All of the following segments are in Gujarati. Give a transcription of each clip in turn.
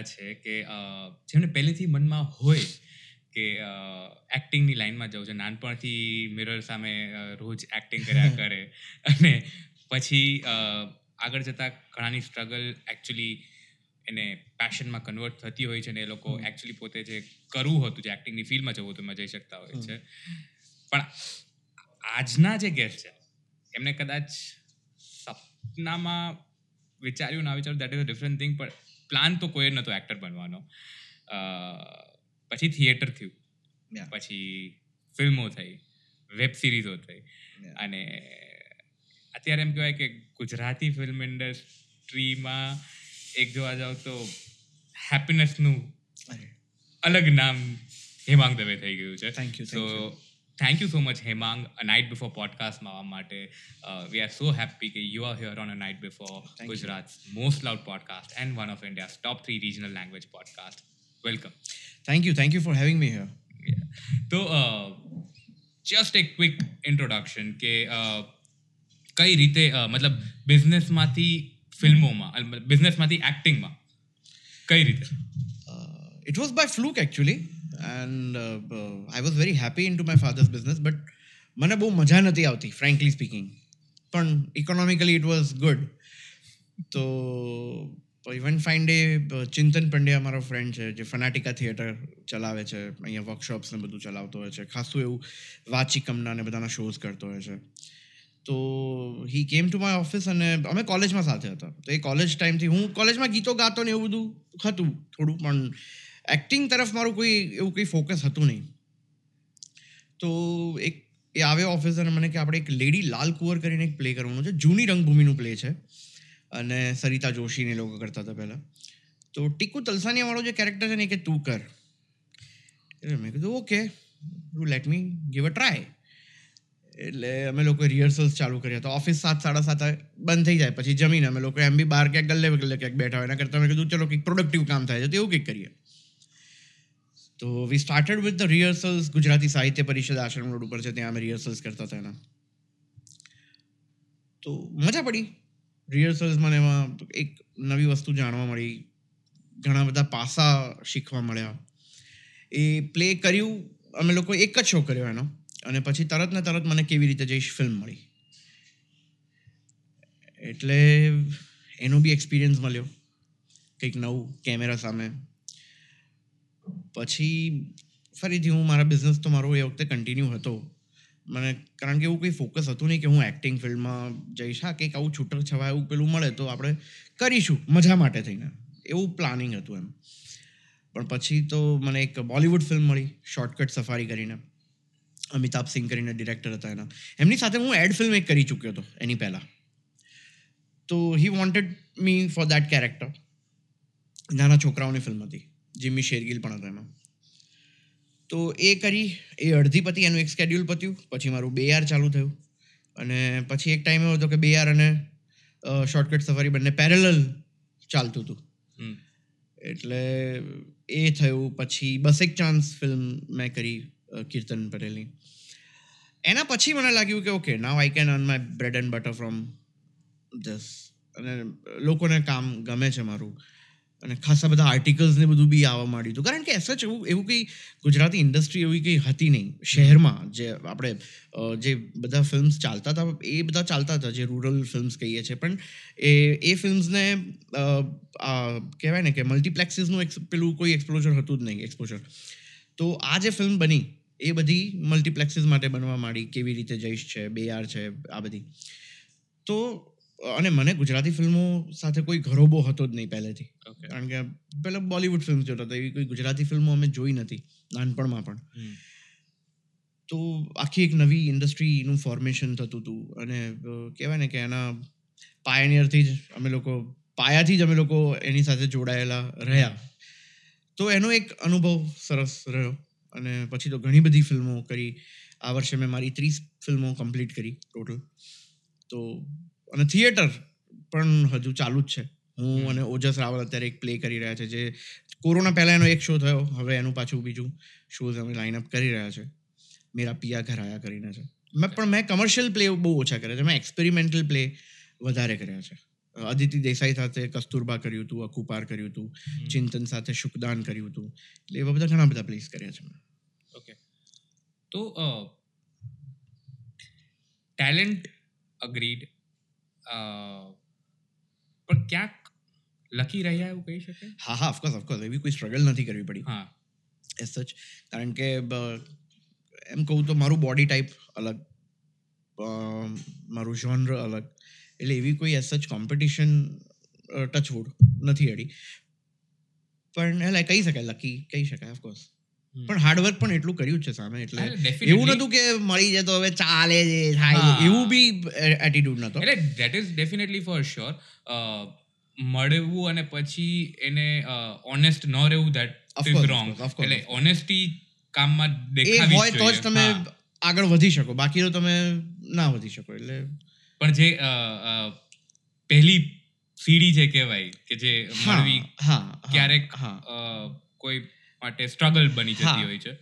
એક્ટરોને છે કે જેમને પહેલેથી મનમાં હોય કે એક્ટિંગની લાઈનમાં જવું છે. નાનપણથી મિરર સામે રોજ એક્ટિંગ કર્યા કરે. અને પછી આગળ જતાં ઘણાની સ્ટ્રગલ એકચ્યુઅલી એને પેશનમાં કન્વર્ટ થતી હોય છે ને એ લોકો એકચ્યુઅલી પોતે જે કરવું હતું જે એક્ટિંગની ફિલ્ડમાં જવું હતું એમાં જઈ શકતા હોય છે. પણ આજના જે ગેસ્ટ છે એમને કદાચ સપનામાં વિચાર્યું ના વિચાર્યું that is a different thing પણ પ્લાન તો કોઈ નહોતો એક્ટર બનવાનો. પછી થિયેટર થયું. પછી ફિલ્મો થઈ વેબ સિરીઝો થઈ. અને અત્યારે એમ કહેવાય કે ગુજરાતી ફિલ્મ ઇન્ડસ્ટ્રીમાં એક જોવા જાવ તો હેપીનેસનું અલગ નામ હેમાંગ દવે થઈ ગયું છે. Thank you so thank you so much Hemang a night before પોડકાસ્ટમાં આવવા માટે વી આર સો હેપી કે you are here on a night before Gujarat most loud podcast and one of India top three regional language podcast welcome thank you thank you for having me here તો જસ્ટ એક ક્વિક ઇન્ટ્રોડક્શન કે કઈ રીતે મતલબ બિઝનેસમાંથી ફિલ્મોમાં બિઝનેસમાંથી એક્ટિંગમાં કઈ રીતે it was by fluke actually and I was very happy in to my father's business but મને બહુ મજા નથી આવતી ફ્રેન્કલી સ્પીકિંગ પણ ઇકોનોમિકલી ઇટ વોઝ ગુડ તો even fine day Chintan Pandya મારો ફ્રેન્ડ છે, જે ફનાટિકા થિયેટર ચલાવે છે, અહીંયા વર્કશોપ્સ ને બધું ચલાવતો હોય છે, ખાસું એવું વાચિકમના ને બધાના શોઝ કરતો હોય છે. તો હી કેમ ટુ માય ઓફિસ અને અમે કોલેજમાં સાથે હતા. તો એ કોલેજ ટાઈમથી હું કોલેજમાં ગીતો ગાતો ને એવું બધું હતું થોડું, પણ એક્ટિંગ તરફ મારું કોઈ એવું કંઈ ફોકસ હતું નહીં. તો એક એ આવ્યો ઓફિસ મને કે, આપણે એક લેડી લાલ કુંવર કરીને એક પ્લે કરવાનું છે. જૂની રંગભૂમિનું પ્લે છે. અને સરિતા જોશીને લોકો કરતા હતા પહેલાં. તો ટીકુ તલસાનીયાવાળો જે કેરેક્ટર છે ને કે, તું કર. એટલે મેં કીધું, okay. Let me give a try એટલે અમે લોકો રિહર્સલ્સ ચાલુ કર્યા તો ઓફિસ સાત, સાડા સાત બંધ થઈ જાય, પછી જમીને અમે લોકો એમ બી બહાર ક્યાંક ગલ્લે ગલ્લે ક્યાંક બેઠા હોય. એના કરતાં મેં કીધું, ચલો, કંઈક પ્રોડક્ટિવ કામ થાય છે. તો એવું કંઈક કરીએ. તો we started with the rehearsals Gujarati Sahitya Parishad Ashram road ઉપર છે, ત્યાં અમે રિહર્સલ્સ કરતા હતા એના. તો મજા પડી. રિહર્સલ્સ મને એમાં એક નવી વસ્તુ જાણવા મળી. ઘણા બધા પાસા શીખવા મળ્યા. એ પ્લે કર્યું. અમે લોકો એક જ શો કર્યો એનો. અને પછી તરત ને તરત મને કેવી રીતે જઈશ ફિલ્મ મળી. એટલે એનો બી એક્સપિરિયન્સ મળ્યો. કંઈક નવું કેમેરા સામે. પછી ફરીથી હું મારા બિઝનેસ તો મારો એ વખતે કન્ટિન્યુ હતો. મને કારણ કે એવું કંઈ ફોકસ હતું નહીં કે હું એક્ટિંગ ફિલ્ડમાં જઈશ. હા, કંઈક આવું છૂટક છવાય એવું પેલું મળે તો આપણે કરીશું, મજા માટે થઈને. એવું પ્લાનિંગ હતું એમ. પણ પછી તો મને એક બોલિવૂડ ફિલ્મ મળી શોર્ટકટ સફારી કરીને. અમિતાભ સિંહ કરીને ડિરેક્ટર હતા એના. એમની સાથે હું એડ ફિલ્મ એક કરી ચૂક્યો હતો, એની પહેલાં. તો he wanted me for that character નાના છોકરાઓની ફિલ્મ હતી. જીમી શેરગીલ પણ હતો એમાં. તો એ કરી એ અડધી પતી એનું એક સ્કેડ્યુલ પત્યું પછી મારું બે આર ચાલુ થયું. અને પછી એક ટાઈમ એવો હતો કે બે આર અને શોર્ટકટ સફારી બંને પેરેલલ ચાલતું હતું. એટલે એ થયું પછી બસ એક ચાન્સ ફિલ્મ મેં કરી કીર્તન પટેલની. એના પછી મને લાગ્યું કે okay now I can earn my bread and butter from this અને લોકોને કામ ગમે છે મારું. અને ખાસા બધા આર્ટિકલ્સ ને બધું બી આવવા માંડ્યું હતું. કારણ કે એસચ એવું એવું કંઈ ગુજરાતી ઇન્ડસ્ટ્રી એવી કંઈ હતી નહીં. શહેરમાં જે આપણે જે બધા ફિલ્મ્સ ચાલતા હતા, એ બધા ચાલતા હતા, જે રૂરલ ફિલ્મ્સ કહીએ છીએ. પણ એ એ ફિલ્મ્સને કહેવાય ને કે મલ્ટીપ્લેક્સીસનું પેલું કોઈ એક્સપ્લોઝર હતું જ નહીં એક્સપોઝર તો આ જે ફિલ્મ બની, એ બધી મલ્ટીપ્લેક્સીસ માટે બનવા માંડી. કેવી રીતે જઈશ છે, બે આર છે, આ બધી. તો અને મને ગુજરાતી ફિલ્મો સાથે કોઈ ઘરોબો હતો જ નહીં પહેલેથી. કારણ કે પહેલાં બોલિવૂડ ફિલ્મ જોતા હતા એવી કોઈ ગુજરાતી ફિલ્મો અમે જોઈ નથી નાનપણમાં પણ. તો આખી એક નવી ઇન્ડસ્ટ્રીનું ફોર્મેશન થતું હતું અને કહેવાય ને કે એના પાયનિયરથી જ અમે લોકો પાયાથી જ અમે લોકો એની સાથે જોડાયેલા રહ્યા. તો એનો એક અનુભવ સરસ રહ્યો અને પછી તો ઘણી બધી ફિલ્મો કરી. આ વર્ષે મેં મારી ત્રીસ ફિલ્મો કમ્પ્લીટ કરી ટોટલ તો અને થિયેટર પણ હજુ ચાલુ જ છે. હું અને ઓજસ રાવલ અત્યારે એક પ્લે કરી રહ્યા છે જે કોરોના પહેલાં એનો એક શો થયો હવે એનું પાછું બીજું શોઝ અમે લાઇનઅપ કરી રહ્યા છે. મેરા પિયા ઘર આયા કરીને છે. મેં પણ મેં કમર્શિયલ પ્લે બહુ ઓછા કર્યા છે. મેં એક્સપેરિમેન્ટલ પ્લે વધારે કર્યા છે. અદિતિ દેસાઈ સાથે કસ્તુરબા કર્યું હતું અકુપાર કર્યું હતું ચિંતન સાથે શુકદાન કર્યું હતું. એટલે એવા બધા ઘણા બધા પ્લેસ કર્યા છે મેં. ઓકે તો ટેલેન્ટ અગ્રીડ પણ ક્યાંક લકી રહ્યા એવું કહી શકે હા હા ઓફકોર્સ ઓફકોર્સ એવી કોઈ સ્ટ્રગલ નથી કરવી પડી હા એઝ સચ કારણ કે બ- એમ કહું તો મારું બોડી ટાઈપ અલગ અ, મારું જોનર અલગ એટલે એવી કોઈ એઝ સચ કોમ્પિટિશન ટચવુડ નથી અડી પણ એટલે કહી શકાય લકી કહી શકાય ઓફકોર્સ હમ. પણ હાર્ડવર્ક પણ એટલું કર્યું છે સામે એટલે એવું નતું કે મળી જાય તો હવે ચાલે જે થાય એવું બી એટીટ્યુડ નતો એટલે that is definitely for sure મળવું અને પછી એને ઓનેસ્ટ ન રહેવું ધેટ ઇઝ રોંગ એટલે ઓનેસ્ટી કામમાં દેખાવી હોય તો જ તમે આગળ વધી શકો બાકી તો તમે ના વધી શકો એટલે પણ જે પહેલી સીડી જે કહેવાય કે જે મળવી ક્યારેક કોઈ માટે સ્ટ્રગલ બની જતી હોય છે.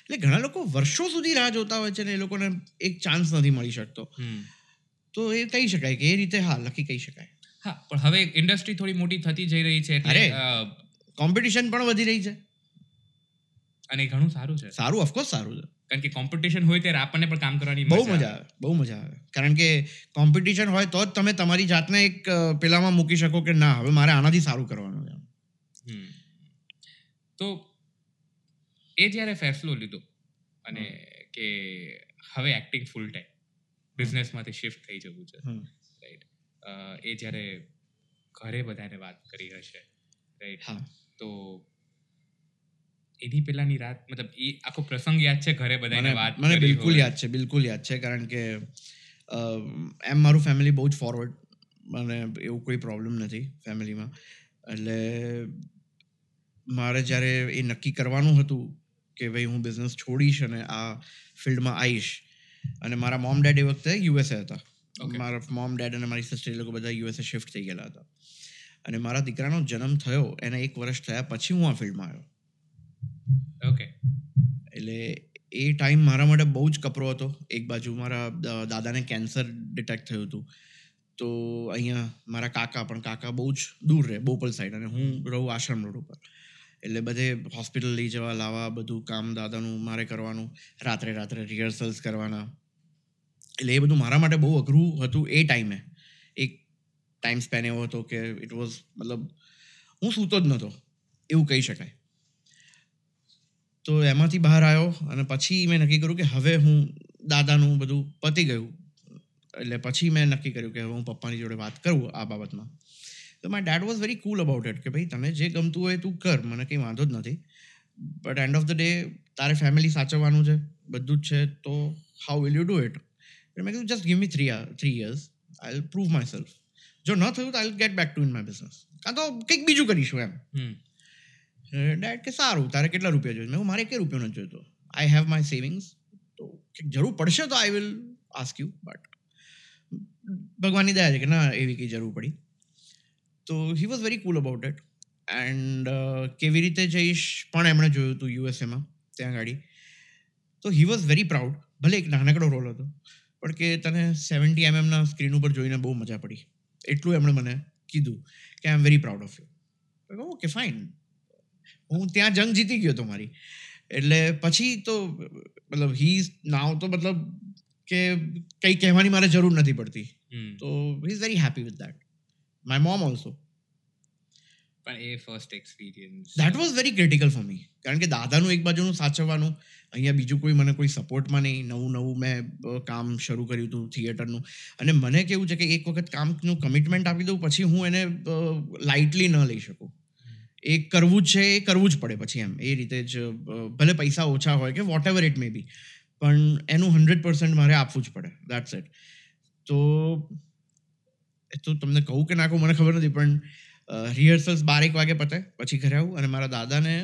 એટલે ઘણા લોકો વર્ષો સુધી રાહ જોતા હોય છે ને એ લોકોને એક ચાન્સ નથી મળી શકતો. તો એ કહી શકાય કે એ રીતે હા લકી કહી શકાય. હા પણ હવે ઇન્ડસ્ટ્રી થોડી મોટી થતી જઈ રહી છે એટલે કોમ્પિટિશન પણ વધી રહી છે. અને ઘણું સારું છે. સારું ઓફકોર્સ સારું છે. કારણ કે કોમ્પિટિશન હોય ત્યારે આપણને પણ કામ કરવાની બહુ મજા આવે. બહુ મજા આવે. કારણ કે કોમ્પિટિશન હોય તો જ તમે તમારી જાતને એક પેલામાં મૂકી શકો કે ના હવે મારે આનાથી સારું કરવાનું છે. તો એ જ્યારે ફેસલો લીધો અને કે હવે એક્ટિંગ ફૂલ ટાઈમ બિઝનેસમાંથી શિફ્ટ થઈ જવું છે. રાઈટ એ જ્યારે ઘરે બધાને વાત કરી હશે રાઈટ હા. તો એની પેલાની રાત મતલબ એ આખો પ્રસંગ યાદ છે ઘરે બધાને વાત મને બિલકુલ યાદ છે બિલકુલ યાદ છે કારણ કે એમ મારું ફેમિલી બહુ જ ફોરવર્ડ મને એવું કોઈ પ્રોબ્લેમ નથી ફેમિલીમાં એટલે મારે જ્યારે એ નક્કી કરવાનું હતું કે ભાઈ હું બિઝનેસ છોડીશ અને આ ફિલ્ડમાં આવીશ અને મારા મોમ ડેડ એ વખતે યુએસએ હતા. મારા મોમ ડેડ અને મારી સિસ્ટર એ લોકો બધા યુએસએ શિફ્ટ થઈ ગયેલા હતા. અને મારા દીકરાનો જન્મ થયો એના એક વર્ષ થયા પછી હું આ ફિલ્ડમાં આવ્યો. ઓકે એટલે એ ટાઈમ મારા માટે બહુ જ કપરો હતો. એક બાજુ મારા દાદાને કેન્સર ડિટેક્ટ થયું હતું. તો અહીંયા મારા કાકા પણ કાકા બહુ જ દૂર રહે બોપલ સાઈડ અને હું રહું આશ્રમ રોડ ઉપર. એટલે બધે હોસ્પિટલ લઈ જવા, લાવવા, બધું કામ દાદાનું, મારે કરવાનું, રાત્રે રાત્રે રિહર્સલ્સ કરવાના. એટલે એ બધું મારા માટે બહુ અઘરું હતું એ ટાઈમે એક ટાઈમ સ્પેન એવો હતો કે ઇટ વોઝ મતલબ હું સૂતો જ નહોતો, એવું કહી શકાય. તો એમાંથી બહાર આવ્યો અને પછી મેં નક્કી કર્યું કે હવે હું દાદાનું બધું પતી ગયું. એટલે પછી મેં નક્કી કર્યું કે હવે હું પપ્પાની જોડે વાત કરું આ બાબતમાં. તો my dad was very cool about it કે ભાઈ તને જે ગમતું હોય તું કર મને કંઈ વાંધો જ નથી. But end of the day તારે ફેમિલી સાચવવાનું છે બધું જ છે તો how will you do it મેં કીધું just give me three three years I will prove myself જો ન થયું તો I will get back to in my business કાં તો કંઈક બીજું કરીશું એમ. ડેડ કે સારું તારે કેટલા રૂપિયા જોઈએ? મેં મારે કે રૂપિયો નથી જોઈતો. આઈ હેવ માય સેવિંગ્સ તો કંઈક જરૂર પડશે તો I will ask you but ભગવાનની દયા છે કે ના એવી કંઈ જરૂર પડી. તો he was very cool about it and કેવી રીતે જઈશ પણ એમણે જોયું હતું યુએસએમાં ત્યાં ગાડી. તો હી વોઝ વેરી પ્રાઉડ ભલે એક નાનકડો રોલ હતો પણ કે તને સેવન્ટી એમએમના સ્ક્રીન ઉપર જોઈને બહુ મજા પડી. એટલું એમણે મને કીધું કે I am very proud of you okay fine હું ત્યાં જંગ જીતી ગયો હતો મારી. એટલે પછી તો મતલબ હી નાવ તો મતલબ કે કંઈ કહેવાની મારે જરૂર નથી પડતી. તો he is very happy with that my mom also. પણ એ first experience that was very critical for me કારણ કે દાદાનું એક બાજુનું સાચવવાનું અહીંયા બીજું કોઈ મને કોઈ સપોર્ટમાં નહીં. નવું નવું મેં કામ શરૂ કર્યું હતું થિયેટરનું અને મને કેવું છે કે એક વખત કામનું કમિટમેન્ટ આપી દઉં પછી હું એને લાઇટલી ન લઈ શકું. એ કરવું જ છે એ કરવું જ પડે પછી એમ. એ રીતે જ ભલે પૈસા ઓછા હોય કે whatever it may be પણ એનું હંડ્રેડ પર્સન્ટ મારે આપવું જ પડે. દેટ્સ ઇટ તો તો તમને કહું કે ના કહું, મને ખબર નથી, પણ રિહર્સલ્સ બારેક વાગે પતે, પછી ઘરે આવું અને મારા દાદાને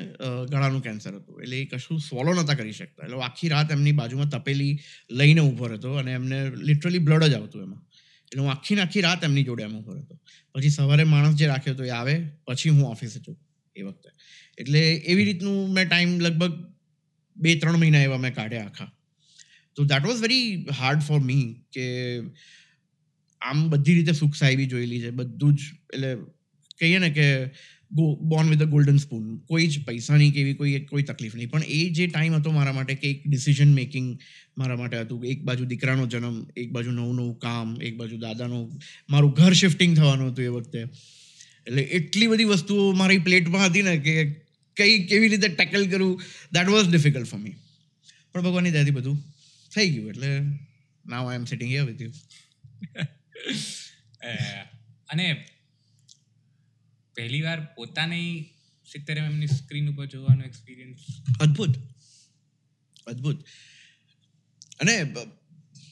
ગળાનું કેન્સર હતું. એટલે એ કશું સોલો નહોતા કરી શકતા. એટલે આખી રાત એમની બાજુમાં તપેલી લઈને ઊભો રહેતો અને એમને લિટરલી બ્લડ જ આવતું એમાં. એટલે હું આખી આખી રાત એમની જોડે એમ ઊભો હતો પછી સવારે માણસ જે રાખ્યો હતો એ આવે, પછી હું ઓફિસે જઉં એ વખતે. એટલે એવી રીતનું મેં ટાઈમ લગભગ બે ત્રણ મહિના એવા મેં કાઢ્યા આખા. તો that was very hard for me કે આમ બધી રીતે સુખ સાહેબી જોયેલી છે, બધું જ. એટલે કહીએ ને કે born with a golden spoon કોઈ જ પૈસાની કે એવી કોઈ કોઈ તકલીફ નહીં. પણ એ જે ટાઈમ હતો મારા માટે કે એક ડિસિઝન મેકિંગ મારા માટે હતું એક બાજુ દીકરાનો જન્મ, એક બાજુ નવું નવું કામ, એક બાજુ દાદાનું, મારું ઘર શિફ્ટિંગ થવાનું હતું એ વખતે. એટલે એટલી બધી વસ્તુઓ મારી પ્લેટમાં હતી ને કે કઈ કેવી રીતે ટેકલ કરવું that was difficult for me પણ ભગવાનની દાદી બધું થઈ ગયું. એટલે now I am sitting here with you અને પહેલી વાર પોતાની સિત્તેર એમની સ્ક્રીન ઉપર જોવાનો એક્સપિરિયન્સ અદ્ભુત. અદ્ભુત. અને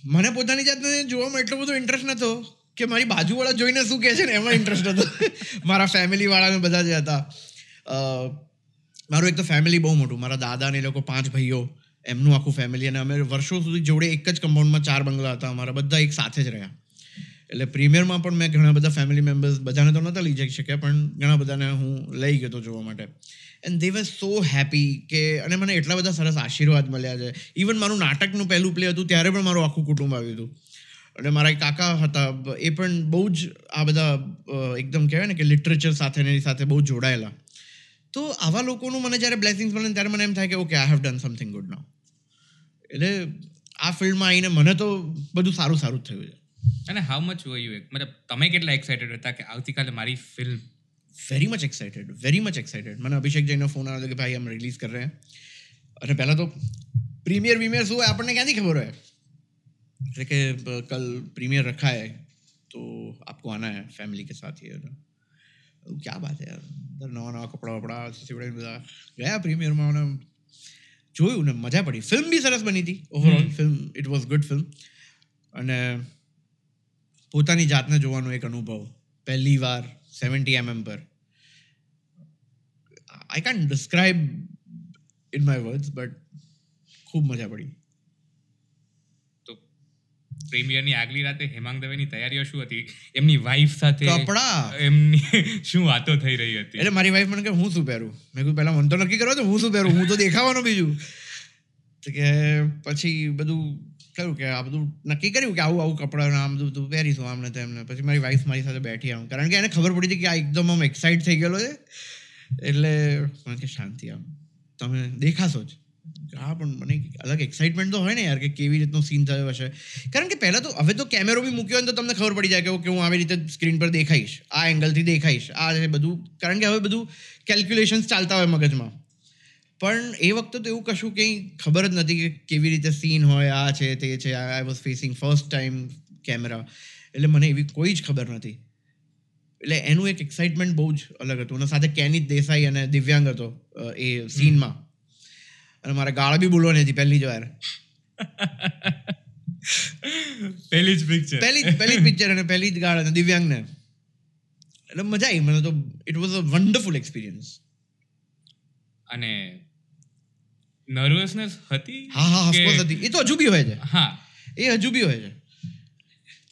મને પોતાની જાતને જોવામાં એટલો બધો ઇન્ટરેસ્ટ નહોતો કે મારી બાજુવાળા જોઈને શું કહે છે ને, એમાં ઇન્ટરેસ્ટ હતો. મારા ફેમિલીવાળાને બધા જે હતા. મારું એક તો ફેમિલી બહુ મોટું. મારા દાદા ને એ લોકો પાંચ ભાઈઓ, એમનું આખું ફેમિલી અને અમે વર્ષો સુધી જોડે એક જ કમ્પાઉન્ડમાં ચાર બંગલા હતા. અમારા બધા એક સાથે જ રહ્યા. એટલે પ્રીમિયરમાં પણ મેં ઘણા બધા ફેમિલી મેમ્બર્સ બધાને તો નહોતા લઈ જઈ શક્યા, પણ ઘણા બધાને હું લઈ ગયો હતો જોવા માટે. And they var so happy કે, અને મને એટલા બધા સરસ આશીર્વાદ મળ્યા છે. ઇવન મારું નાટકનું પહેલું પ્લે હતું, ત્યારે પણ મારું આખું કુટુંબ આવ્યું હતું. અને મારા કાકા હતા, એ પણ બહુ જ આ બધા એકદમ કહેવાય ને કે લિટરેચર સાથે એની સાથે બહુ જોડાયેલા. તો આવા લોકોનું મને જ્યારે બ્લેસિંગ્સ મળે ત્યારે મને એમ થાય કે okay I have done something good now એટલે આ ફિલ્ડમાં આવીને મને તો બધું સારું સારું જ થયું છે. અને હાઉ મચ વર યુ મતલબ તમે કેટલા એક્સાઇટેડ હતા કે આવતીકાલે મારી film very much excited very much excited મને અભિષેક જૈનો ફોન આવ્યો કે ભાઈ અમે રિલીઝ કરી રહ્યા અને પહેલાં તો પ્રીમિયર વીમિયર શું હોય આપણને ક્યાંથી ખબર હોય એટલે કે કલ પ્રીમિयर रखा તો આપકો આના હૈ ફેમિલી કે સાથ साथ ही क्या बात है યાર નવા નવા કપડા વપડા સીસીવડા બધા ગયા પ્રીમિયરમાં મને જોયું ને મજા પડી ફિલ્મ બી સરસ બની હતી overall film it was good film અને પોતાની જાતને જોવાનો એક અનુભવ. પહેલી વાર સેવન્ટી એમએમ પર. I can describe in my words but ખૂબ મજા પડી. તો પ્રીમિયરની આગલી રાતે હેમાંગ દવેની તૈયારીઓ શું હતી? એમની વાઈફ સાથે કપડા! એમની શું વાતો થઈ રહી હતી? એટલે મારી વાઈફ મને કે હું શું પહેરું? મેં કીધું પહેલાં મને તો નક્કી કરો તો હું શું પહેરું? હું તો દેખાવાનું બીજું. કે પછી બધું કર્યું કે આ બધું નક્કી કર્યું કે આવું આવું કપડાં આમ બધું પહેરીશું આમ તેમને તેમ પછી મારી વાઈફ મારી સાથે બેઠી આમ. કારણ કે એને ખબર પડી હતી કે આ એકદમ આમ એક્સાઇટ થઈ ગયેલો છે. એટલે મને કે શાંતિ આમ. તમે દેખાશો જ. હા, પણ મને અલગ એક્સાઇટમેન્ટ તો હોય ને યાર કે કેવી રીતનો સીન થયો હશે. કારણ કે પહેલાં તો હવે તો કેમેરો બી મૂક્યો હોય તો તમને ખબર પડી જાય કે ઓકે, હું આવી રીતે સ્ક્રીન પર દેખાઈશ, આ એંગલથી દેખાઈશ, આ બધું. કારણ કે હવે બધું કેલ્ક્યુલેશન્સ ચાલતા હોય મગજમાં. પણ એ વખતે તો એવું કશું કંઈ ખબર જ નથી કે કેવી રીતે સીન હોય આ છે તે છે I was facing first time camera એટલે મને એવી કોઈ જ ખબર નથી. એટલે એનું એક એક્સાઇટમેન્ટ બહુ જ અલગ હતું. અને સાથે કેનિત દેસાઈ અને દિવ્યાંગ હતો એ સીનમાં અને મારે ગાળ બી બોલવાની હતી પહેલી જ વાર. પહેલી જ પિક્ચર પહેલી પહેલી પિક્ચર અને પહેલી જ ગાળ અને દિવ્યાંગને. એટલે મજા આવી. મને તો it was a wonderful experience અને નર્વસનેસ હતી હા હા ઓફકોર્સ હતી. એ તો હજુ બી હોય છે. હા. એ હજુ બી હોય છે.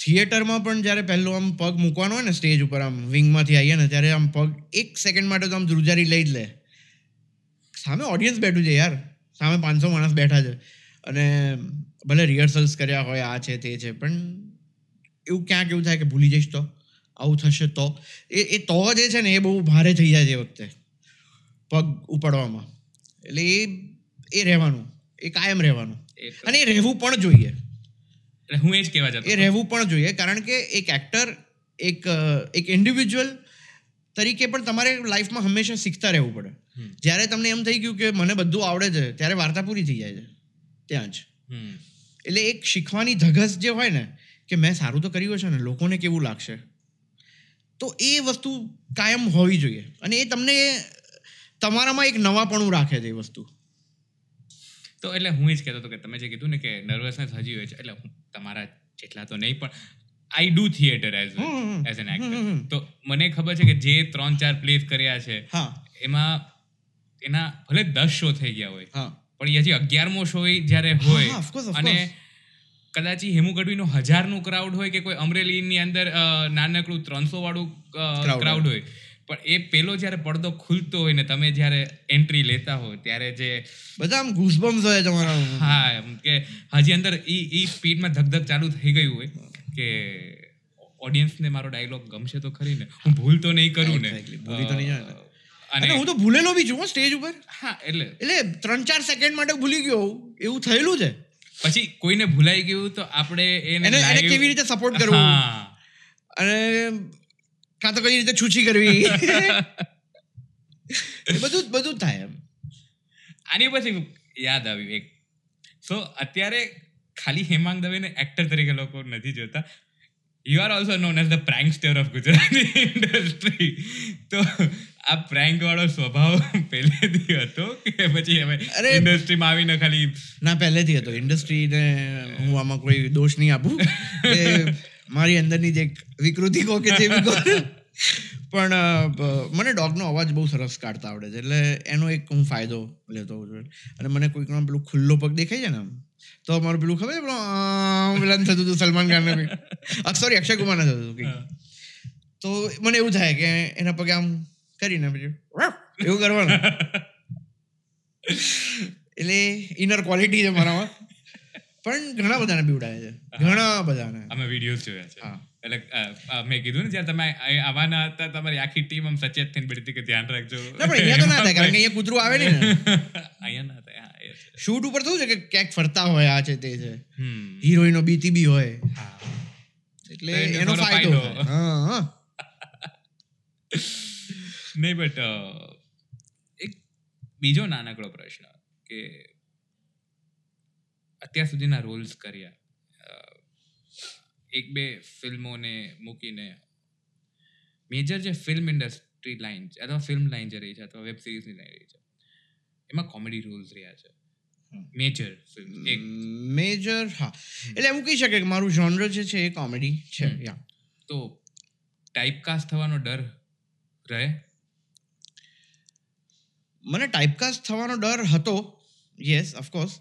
થિયેટરમાં પણ જ્યારે પહેલો આમ પગ મૂકવાનો હોય ને સ્ટેજ ઉપર આમ વિંગમાંથી આવીએ ને ત્યારે આમ પગ એક સેકન્ડ માટે તો આમ ધ્રુજારી લઈ જ લે. સામે ઓડિયન્સ બેઠું છે યાર. સામે પાંચસો માણસ બેઠા છે. અને ભલે રિહર્સલ્સ કર્યા હોય આ છે તે છે પણ એવું ક્યાંક એવું થાય કે ભૂલી જઈશ તો. આવું થશે તો. એ એ તો જે છે ને એ બહુ ભારે થઈ જાય છે એ વખતે. પગ ઉપાડવામાં. એટલે એ એ રહેવાનું. એ કાયમ રહેવાનું. અને એ રહેવું પણ જોઈએ. એટલે હું એ જ કહેવા જતો એ રહેવું પણ જોઈએ કારણ કે એક એક્ટર એક એક ઇન્ડિવિજ્યુઅલ તરીકે પણ તમારે લાઈફમાં હંમેશા શીખતા રહેવું પડે. જ્યારે તમને એમ થઈ ગયું કે મને બધું આવડે છે ત્યારે વાર્તા પૂરી થઈ જાય છે. ત્યાં જ. એટલે એક શીખવાની ધગસ જે હોય ને કે મેં સારું તો કર્યું છે ને લોકોને કેવું લાગશે? તો એ વસ્તુ કાયમ હોવી જોઈએ. અને એ તમને તમારામાં એક નવાપણું રાખે છે એ વસ્તુ. તો એટલે હું એ જ કહેતો હતો કે તમે જે કીધું ને કે નર્વસનેસ હજી હોય છે એટલે તમારા જેટલા તો નહીં પણ I do theatre as. As an actor તો મને ખબર છે કે જે ત્રણ ચાર પ્લેસ કર્યા છે એમાં એના ભલે દસ શો થઈ ગયા હોય પણ હજી અગિયારમો શો જ્યારે હોય અને. કદાચ હેમુ હજાર હજારનું ક્રાઉડ હોય કે કોઈ અમરેલીની અંદર નાનકડું ત્રણસો વાળું ક્રાઉડ હોય પણ એ પેલો જ્યારે પડદો ખુલતો હોય ને તમે જ્યારે એન્ટ્રી લેતા હો ત્યારે જે બધા આમ ઘૂસબમ્સ હોય તમારા હા કે હજી અંદર ઈ ઈ સ્પીડમાં ધક ચાલુ થઈ ગયું હોય કે ઓડિયન્સને મારો ડાયલોગ ગમશે તો ખરી ને. હું ભૂલ તો નહીં કરું ને. ભૂલી તો નહીં જાય અને હું તો ભૂલેલો બી છું સ્ટેજ ઉપર. હા એટલે એટલે ત્રણ ચાર સેકન્ડ માટે ભૂલી ગયો. એવું થયેલું છે? પછી કોઈને ભૂલાઈ ગયું તો આપણે એને કેવી રીતે સપોર્ટ કરવું? અને કાં તો કઈ રીતે છૂછી કરવી? બધું જ- બધું થાય એમ. આની પછી યાદ આવ્યું એક. સો અત્યારે ખાલી હેમાંગ દવેને એક્ટર તરીકે લોકો નથી જોતા. You are also known as the prankster of Gujarati industry તો આ પ્રેન્ક વાળો સ્વભાવ પહેલેથી હતો કે પછી હવે ઇન્ડસ્ટ્રી ઇન્ડસ્ટ્રીમાં આવીને ખાલી ના પહેલેથી હતો. ઇન્ડસ્ટ્રીને હું આમાં કોઈ દોષ નહીં આપું. મારી અંદરની જે વિકૃતિ કહો કે જે કહો. પણ મને ડોગનો અવાજ બહુ સરસ કાઢતા આવડે છે. એટલે એનો એક હું ફાયદો લેતો હોઉં છું. અને મને કોઈકનો પેલું ખુલ્લો પગ દેખાય છે ને આમ તો અમારું પેલું ખબર છે? પેલું પેલા થતું હતું સલમાન ખાનને સોરી અક્ષય કુમારને થતું હતું કંઈક. તો મને એવું થાય કે એના પગે આમ કરીને પછી એવું કરવાનું. એટલે ઇનર ક્વોલિટી છે મારામાં. પણ ઘણા બધાને બીવડાવે છે. ઘણા બધાને. અમે વિડીયોઝ જોયા છે. એટલે મેં કીધું ને જ્યારે તમે આવવાના હતા તમારી આખી ટીમ આમ સચેત થઈને બેઠી કે ધ્યાન રાખજો. ના પણ અહીંયા તો ના થાય કારણ કે અહીંયા કૂતરું આવે ને. અહીંયા ના થાય હા શૂટ ઉપર થયું છે કે ક્યાંક ફરતા હોય આ છે તે છે? હિરોઈનો બીતી બી હોય. એટલે એનો ફાયદો ફાયદો. હા હા. નહીં બટ એક બીજો નાનકડો પ્રશ્ન કે અત્યાર સુધીના રોલ્સ કર્યા. એક બે ફિલ્મોને મૂકીને. મેજર જે ફિલ્મ ઇન્ડસ્ટ્રી લાઈન છે અથવા ફિલ્મ લાઈન જે રહી છે અથવા વેબ સિરીઝની લાઈન રહી છે એમાં કોમેડી રોલ્સ રહ્યા છે. મેજર એક. મેજર હા. એટલે એવું કહી શકે કે મારું જોનર જે છે એ કોમેડી છે યા તો ટાઈપકાસ્ટ થવાનો ડર રહે? મને ટાઈપકાસ્ટ થવાનો ડર હતો યસ ઓફકોર્સ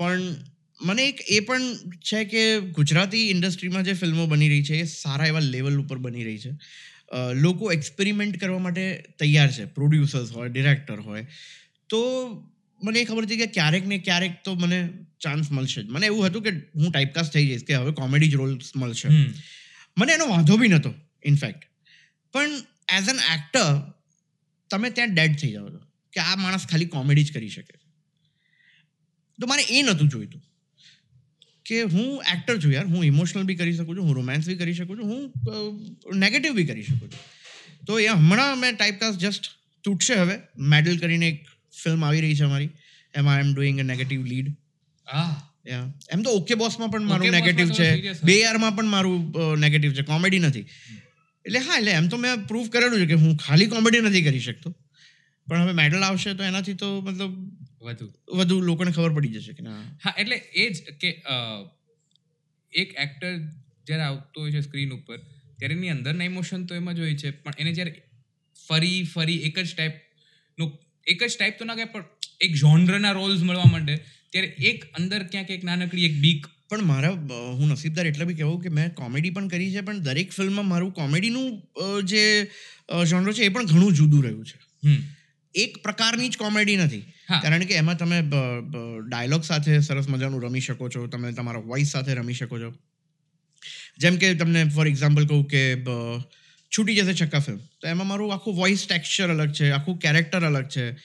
પણ મને એક એ પણ છે કે ગુજરાતી ઇન્ડસ્ટ્રીમાં જે ફિલ્મો બની રહી છે એ સારા એવા લેવલ ઉપર બની રહી છે. લોકો એક્સપેરિમેન્ટ કરવા માટે તૈયાર છે. પ્રોડ્યુસર્સ હોય ડિરેક્ટર હોય. તો મને એ ખબર હતી કે ક્યારેક ને ક્યારેક તો મને ચાન્સ મળશે જ. મને એવું હતું કે હું ટાઈપકાસ્ટ થઈ જઈશ કે હવે કોમેડી જ રોલ્સ મળશે. મને એનો વાંધો બી નહોતો ઇનફેક્ટ પણ એઝ એન એક્ટર તમે ત્યાં ડેડ થઈ જાઓ છો. કે આ માણસ ખાલી કોમેડી જ કરી શકે તો મારે એ નહોતું જોઈતું. કે હું એક્ટર છું યાર હું ઇમોશનલ બી કરી શકું છું હું રોમાન્સ બી કરી શકું છું હું નેગેટિવ બી કરી શકું છું. તો એ હમણાં મેં ટાઈપકાસ્ટ જસ્ટ તૂટશે હવે. મેડલ કરીને એક ફિલ્મ આવી રહી છે અમારી. એમાં I am doing a negative lead. એમ તો ઓકે બોસમાં પણ મારું નેગેટિવ છે. બે આરમાં પણ મારું નેગેટિવ છે. કોમેડી નથી. એટલે હા એટલે એમ તો મેં પ્રૂવ કરેલું છે કે હું ખાલી કોમેડી નથી કરી શકતો. પણ હવે મેડલ આવશે તો એનાથી તો મતલબ વધુ. વધુ લોકોને ખબર પડી જશે કે હા એટલે એ જ કે એક એક્ટર જ્યારે આવતો હોય છે સ્ક્રીન ઉપર ત્યારે એની અંદરના ઇમોશન તો એમાં જ હોય છે. પણ એને જ્યારે ફરી ફરી એક જ ટાઈપનું એક જ ટાઈપ તો ના કહે પણ એક જોનરના રોલ્સ મળવા માંડે ત્યારે એક અંદર ક્યાંક એક નાનકડી એક બીક પણ મારા હું નસીબદાર એટલે બી કહેવું કે મેં કોમેડી પણ કરી છે પણ દરેક ફિલ્મમાં મારું કોમેડીનું જે જોનર છે એ પણ ઘણું જુદું રહ્યું છે. હમ. એક પ્રકારની જ કોમેડી નથી. કારણ કે એમાં તમે ડાયલોગ સાથે સરસ મજાનું રમી શકો છો તમે તમારા વોઇસ સાથે રમી શકો છો. જેમ કે તમને ફોર એક્ઝામ્પલ કહું કે છૂટી જશે છક્કા ફિલ્મ તો એમાં મારું આખું વોઇસ ટેક્સચર અલગ છે આખું કેરેક્ટર અલગ છે.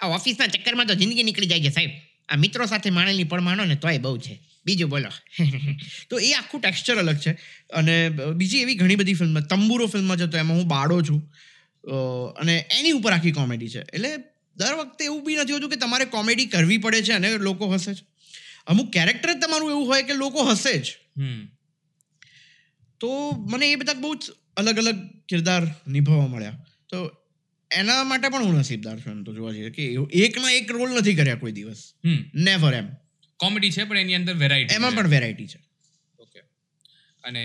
આ ઓફિસના ચક્કરમાં તો જિંદગી નીકળી જાય છે સાહેબ. આ મિત્રો સાથે માણેલી પણ માનો ને તોય બહુ છે. બીજું બોલો. તો એ આખું ટેક્સચર અલગ છે. અને બીજી એવી ઘણી બધી ફિલ્મ તંબુરો ફિલ્મમાં છે તો એમાં હું બાળો છું. અને એની ઉપર આખી કોમેડી છે. એટલે દર વખતે એવું બી નથી હોતું કે તમારે કોમેડી કરવી પડે છે અને લોકો હસે જ અમુક કેરેક્ટર જ તમારું એવું હોય કે લોકો હસે જ. તો મને એ બધા બહુ જ અલગ અલગ કિરદાર નિભાવવા મળ્યા. તો એના માટે પણ હું નસીબદાર છું એમ તો જોવા જઈએ કે એકમાં એક રોલ નથી કર્યા કોઈ દિવસ. નેવર એમ. કોમેડી છે પણ એની અંદર વેરાયટી એમાં પણ વેરાયટી છે. ઓકે અને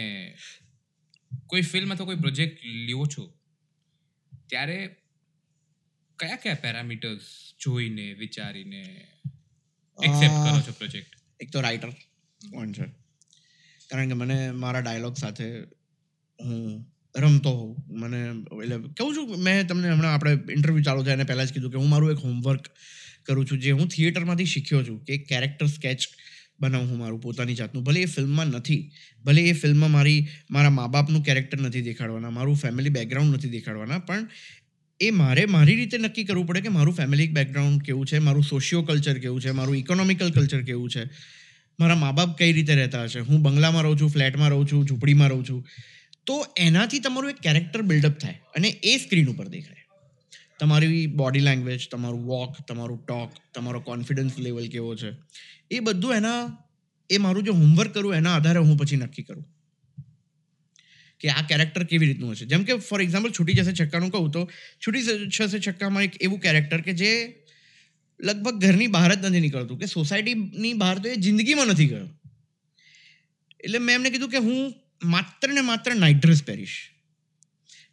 કોઈ ફિલ્મ અથવા કોઈ પ્રોજેક્ટ લ્યો છો? ત્યારે કયા કયા પેરામીટર્સ જોઈને, વિચારીને એક્સેપ્ટ કરો છો પ્રોજેક્ટ એક તો રાઇટર કોણ છે. કારણ કે મને મારા ડાયલોગ સાથે હું રમતો હોઉં. મને એટલે કહું છું, મેં તમને હમણાં આપણે ઇન્ટરવ્યૂ ચાલુ થાય એને પહેલાં જ કીધું કે હું મારું એક હોમવર્ક કરું છું, જે હું થિયેટરમાંથી શીખ્યો છું કે કેરેક્ટર સ્કેચ બનાવું હું મારું પોતાની જાતનું. ભલે એ ફિલ્મમાં નથી, ભલે એ ફિલ્મમાં મારી, મારા મા બાપનું કેરેક્ટર નથી દેખાડવાના, મારું ફેમિલી બેકગ્રાઉન્ડ નથી દેખાડવાના, પણ એ મારે મારી રીતે નક્કી કરવું પડે કે મારું ફેમિલી બેકગ્રાઉન્ડ કેવું છે, મારું સોશિયો કલ્ચર કેવું છે, મારું ઇકોનોમિકલ કલ્ચર કેવું છે, મારા મા બાપ કઈ રીતે રહેતા હશે, હું બંગલામાં રહું છું, ફ્લેટમાં રહું છું, ઝૂંપડીમાં રહું છું, તો એનાથી તમારું એક કેરેક્ટર બિલ્ડઅપ થાય અને એ સ્ક્રીન ઉપર દેખાય. તમારી બોડી લેંગ્વેજ તમારું વોક તમારું ટોક તમારો કોન્ફિડન્સ લેવલ કેવો છે એ બધું એના, એ મારું જે હોમવર્ક કરું એના આધારે હું પછી નક્કી કરું. કે આ કેરેક્ટર કેવી રીતનું હશે? જેમ કે ફોર એક્ઝામ્પલ છૂટી જશે છક્કાનું કહું તો, છૂટી જશે છક્કામાં એક એવું કેરેક્ટર કે જે લગભગ ઘરની બહાર જ નથી નીકળતું, કે સોસાયટીની બહાર તો એ જિંદગીમાં નથી ગયો. એટલે મેં એમને કીધું કે હું માત્ર ને માત્ર નાઇટ ડ્રેસ પહેરીશ.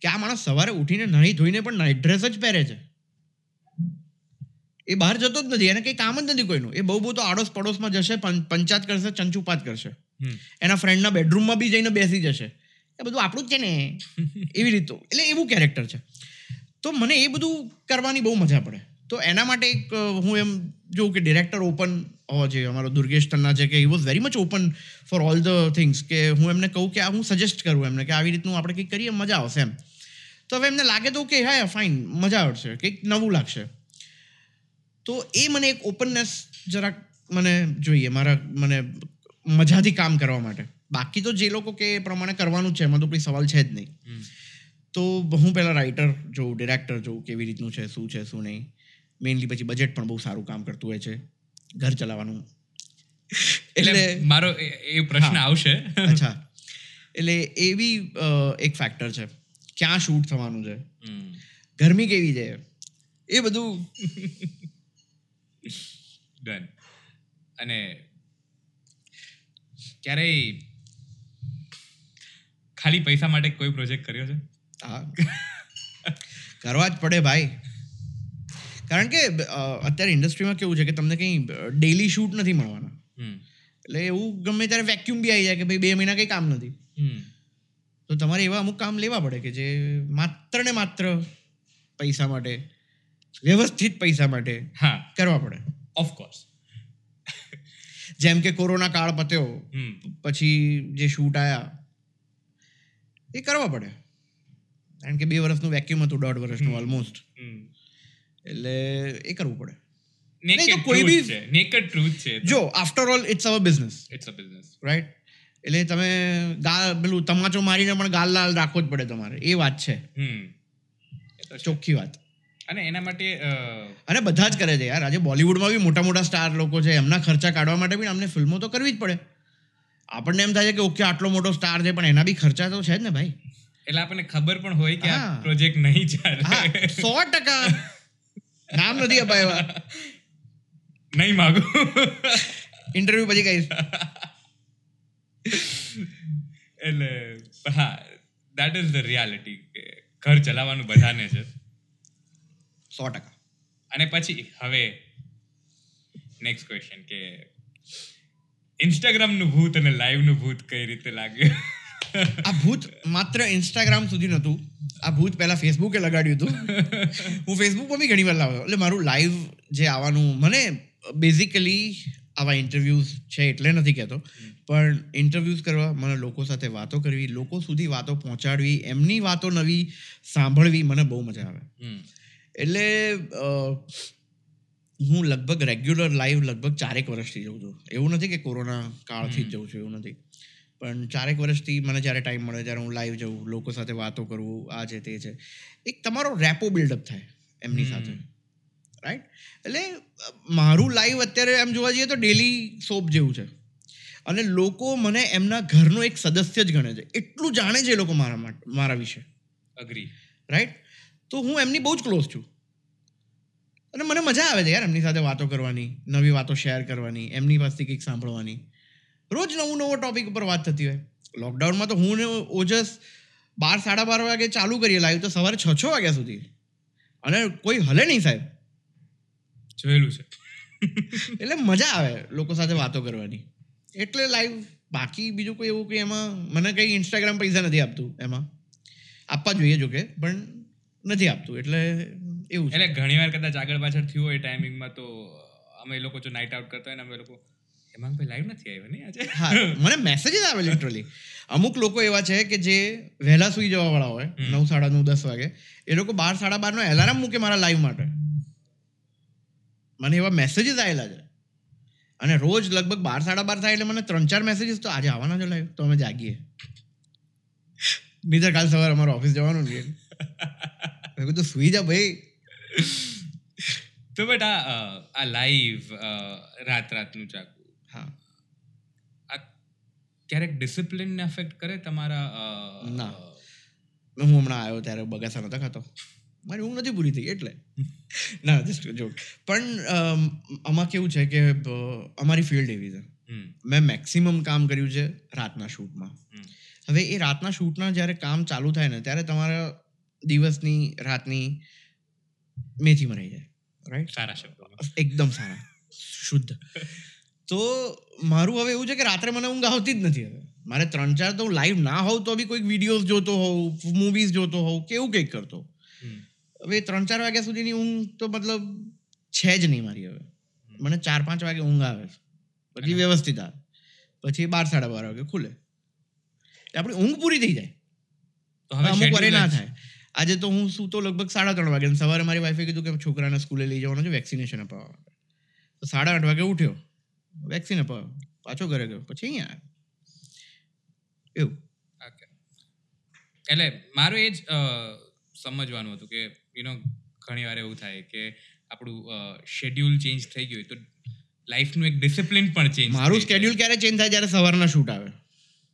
કે આ માણસ સવારે ઉઠીને નાહી ધોઈને પણ નાઇટ ડ્રેસ જ પહેરે છે. એ બહાર જતો જ નથી. એને કંઈ કામ જ નથી કોઈનું. એ બહુ બહુ તો આડોશ પડોશમાં જશે પંચાયત કરશે ચંચુપાત કરશે. એના ફ્રેન્ડના બેડરૂમમાં બી જઈને બેસી જશે. એ બધું આપણું જ છે ને. એવી રીતો. એટલે એવું કેરેક્ટર છે. તો મને એ બધું કરવાની બહુ મજા પડે. તો એના માટે એક હું એમ જોઉં કે ડિરેક્ટર ઓપન હોવો જોઈએ. અમારો દુર્ગેશ તન્ના છે કે he was very much open for all the things કે હું એમને કહું કે આ હું સજેસ્ટ કરું એમને કે આવી રીતનું આપણે કંઈક કરીએ મજા આવશે એમ. તો હવે એમને લાગે તો કે હા ફાઇન મજા આવશે. કંઈક નવું લાગશે. તો એ મને એક ઓપનનેસ જરાક મને જોઈએ મારા મને મજાથી કામ કરવા માટે. બાકી તો જે લોકો કે એ પ્રમાણે કરવાનું છે એમાં તો કોઈ સવાલ છે જ નહીં. તો હું પહેલાં રાઇટર જોઉં ડિરેક્ટર જોઉં કેવી રીતનું છે શું છે શું નહીં. મેઇનલી પછી બજેટ પણ બહુ સારું કામ કરતું હોય છે. ઘર ચલાવવાનું. એટલે મારો એ પ્રશ્ન આવશે. અચ્છા. એટલે એવી એક ફેક્ટર છે. ક્યાં શૂટ થવાનું છે? ગરમી કેવી છે? એ બધું ડન અને ક્યારેય ખાલી પૈસા માટે કોઈ પ્રોજેક્ટ કર્યો છે? હા. કરવા જ પડે ભાઈ. કારણ કે અત્યારે ઇન્ડસ્ટ્રીમાં કેવું છે કે તમને કંઈ ડેલી શૂટ નથી મળવાના. એટલે એવું ગમે ત્યારે વેક્યુમ બી આવી જાય કે ભાઈ બે મહિના કંઈ કામ નથી. તો તમારે એવા અમુક કામ લેવા પડે કે જે માત્ર ને માત્ર પૈસા માટે વ્યવસ્થિત પૈસા માટે હા. કરવા પડે. ઓફકોર્સ જેમ કે કોરોના કાળ પત્યો પછી જે શૂટ આયા એ કરવા પડે. કારણ કે બે વર્ષનું વેક્યુમ હતું દોઢ વર્ષનું ઓલમોસ્ટ એટલે એ કરવું પડે. નહીં તો કોઈ બી- છે. ટ્રુથ છે જો after all it's our business it's a business right એટલે તમે ગાલ પેલું તમાચો મારીને પણ ગાલ લાલ રાખવો જ પડે તમારે. એ વાત છે. ચોખ્ખી વાત. અને એના માટે અને બધા જ કરે છે યાર. આજે બોલિવૂડમાં બી મોટા મોટા સ્ટાર લોકો છે એમના ખર્ચા કાઢવા માટે બી અમને ફિલ્મો તો કરવી જ પડે. આપણને એમ થાય છે કે ઓકે આટલો મોટો સ્ટાર છે પણ એના બી ખર્ચા તો છે જ ને ભાઈ. એટલે આપણને ખબર પણ હોય કે આ. પ્રોજેક્ટ નહીં ચાલે. સો ટકા. નામ નથી અપાયા. નહીં માગું. ઇન્ટરવ્યુ પછી કહીશ. એટલે હા દેટ ઇઝ ધ રિયાલિટી ઘર ચલાવવાનું બધાને છે. સો ટકા. અને પછી હવે નેક્સ્ટ ક્વેશ્ચન કે ઇન્સ્ટાગ્રામનું ભૂત અને લાઈવનું ભૂત કઈ રીતે લાગ્યું? આ ભૂત માત્ર ઇન્સ્ટાગ્રામ સુધી નહોતું. આ ભૂત પહેલા ફેસબુકે લગાડ્યું હતું. હું ફેસબુકમાં બી ઘણી વાર લાવ્યો. એટલે મારું લાઈવ જે આવવાનું મને બેઝિકલી આવા ઇન્ટરવ્યૂઝ છે એટલે નથી કહેતો. પણ ઇન્ટરવ્યૂઝ કરવા મને લોકો સાથે વાતો કરવી લોકો સુધી વાતો પહોંચાડવી એમની વાતો નવી સાંભળવી મને બહુ મજા આવે. એટલે હું લગભગ રેગ્યુલર લાઈવ લગભગ ચારેક વર્ષથી જઉં છું. એવું નથી કે કોરોના કાળથી જ જઉં છું એવું નથી. પણ ચારેક વર્ષથી મને જ્યારે ટાઈમ મળે ત્યારે હું લાઈવ જઉં લોકો સાથે વાતો કરવું આ છે તે છે એક તમારો રેપો બિલ્ડઅપ થાય એમની સાથે. રાઈટ એટલે મારું લાઈવ અત્યારે એમ જોવા જઈએ તો ડેલી સોપ જેવું છે. અને લોકો મને એમના ઘરનો એક સદસ્ય જ ગણે છે. એટલું જાણે છે એ લોકો મારા માટે મારા વિશે. અગ્રી રાઈટ તો હું એમની બહુ જ ક્લોઝ છું. અને મને મજા આવે છે યાર એમની સાથે વાતો કરવાની નવી વાતો શેર કરવાની એમની પાસેથી કંઈક સાંભળવાની. રોજ નવું નવો ટોપિક ઉપર વાત થતી હોય. લોકડાઉનમાં તો હું ને ઓજસ બાર સાડા બાર વાગે ચાલુ કરીએ લાઈવ તો સવારે છ છ વાગ્યા સુધી. અને કોઈ હલે નહીં સાહેબ. જોયેલું છે. એટલે મજા આવે લોકો સાથે વાતો કરવાની. એટલે લાઈવ બાકી બીજું કોઈ એવું કંઈ એમાં મને કંઈ ઇન્સ્ટાગ્રામ પૈસા નથી આપતું એમાં. આપવા જોઈએ જોકે પણ નથી આપતું એટલે એવું છે. એટલે ઘણી વાર કદાચ આગળ પાછળ થયું હોય ટાઈમિંગમાં તો અમે લોકો જો નાઇટ આઉટ કરતા હોય ને અમે લોકો હેમાંગભાઈ લાઈવ નથી આવ્યો નહીં આજે? હા મને મેસેજીસ આવે લિટરલી અમુક લોકો એવા છે કે જે વહેલા સુઈ જવા વાળા હોય નવ સાડા નવ દસ વાગે એ લોકો બાર સાડા બારનો એલાર્મ મૂકે મારા લાઈવ માટે. મને એવા મેસેજીસ આવેલા છે. અને રોજ લગભગ બાર સાડા બાર થાય એટલે મને ત્રણ ચાર મેસેજીસ તો આજે આવવાના જ લાઈવ તો અમે જાગીએ. નહીં કાલ સવારે અમારે ઓફિસ જવાનું છે. મેં કીધું સુઈ જા ભાઈ તો બટ આ આ લાઈવ રાત રાતનું જાગવું। હા આ ક્યારેક ડિસિપ્લિનને અફેક્ટ કરે તમારા ના. હું હમણાં આવ્યો ત્યારે બગાસા નતા ખાતો. મારી ઊંઘ નથી પૂરી થઈ એટલે. ના જસ્ટ જોક પણ આમાં કેવું છે કે અમારી ફિલ્ડ એવી છે. મેં મેક્સિમમ કામ કર્યું છે રાતના શૂટમાં હવે એ રાતના શૂટના જ્યારે કામ ચાલુ થાય ને ત્યારે તમારા દિવસની રાતની મેથી મરાઈ જાય. રાઈટ સારા શબ્દો. એકદમ સારા. શુદ્ધ. તો મારું હવે એવું છે કે રાત્રે મને ઊંઘ આવતી જ નથી હવે. મારે ત્રણ ચાર તો લાઈવ ના હોઉં તો બી કોઈક વિડીયોઝ જોતો હોઉં મૂવીઝ જોતો હોઉં કે એવું કંઈક કરતો હવે ત્રણ ચાર વાગ્યા સુધીની ઊંઘ તો મતલબ છે જ નહીં મારી હવે. મને ચાર પાંચ વાગે ઊંઘ આવે પછી વ્યવસ્થિત આવે. પછી બાર સાડા બાર વાગે ખુલે. આપણી ઊંઘ પૂરી થઈ જાય. અમુક વારે ના થાય. આજે તો હું સૂતો લગભગ સાડા ત્રણ વાગે સવારે મારી વાઈફે કીધું કે છોકરાને સ્કૂલે લઈ જવાનો છે વેક્સિનેશન અપાવવા તો સાડા આઠ વાગે ઉઠ્યો. વેક્સિન અપાવ્યો પાછો ઘરે ગયો. પછી અહીંયા એવું. એટલે મારું એ જ સમજવાનું હતું કે યુ નો ઘણી વાર એવું થાય કે આપણું શેડ્યુલ ચેન્જ થઈ ગયું તો લાઈફનું એક ડિસિપ્લિન પણ ચેન્જ મારું સ્કેડ્યુલ ક્યારે ચેન્જ થાય? જ્યારે સવારના શૂટ આવે.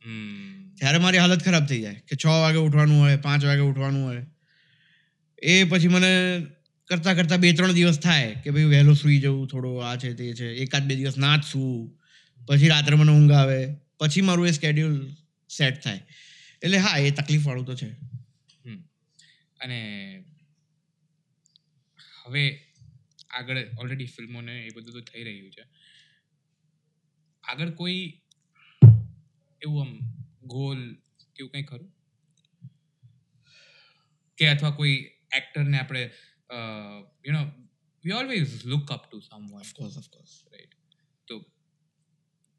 ત્યારે મારી હાલત ખરાબ થઈ જાય કે છ વાગે ઉઠવાનું હોય પાંચ વાગે ઉઠવાનું હોય. એ પછી મને કરતા કરતા બે ત્રણ દિવસ થાય કે ભાઈ વહેલો સૂઈ જવું થોડો આ છે તે છે એકાદ બે દિવસ ના જ સૂવું પછી રાત્રે મને ઊંઘ આવે પછી મારું એ સ્કેડ્યુલ સેટ થાય. એટલે હા એ તકલીફવાળું તો છે. અને હવે આગળ ઓલરેડી ફિલ્મોને એ બધું તો થઈ રહ્યું છે. આગળ કોઈ એવું આમ ગોલ કેવું કંઈ ખરું? કે અથવા કોઈ એક્ટરને આપણે you know we always look up to someone of course of course right તો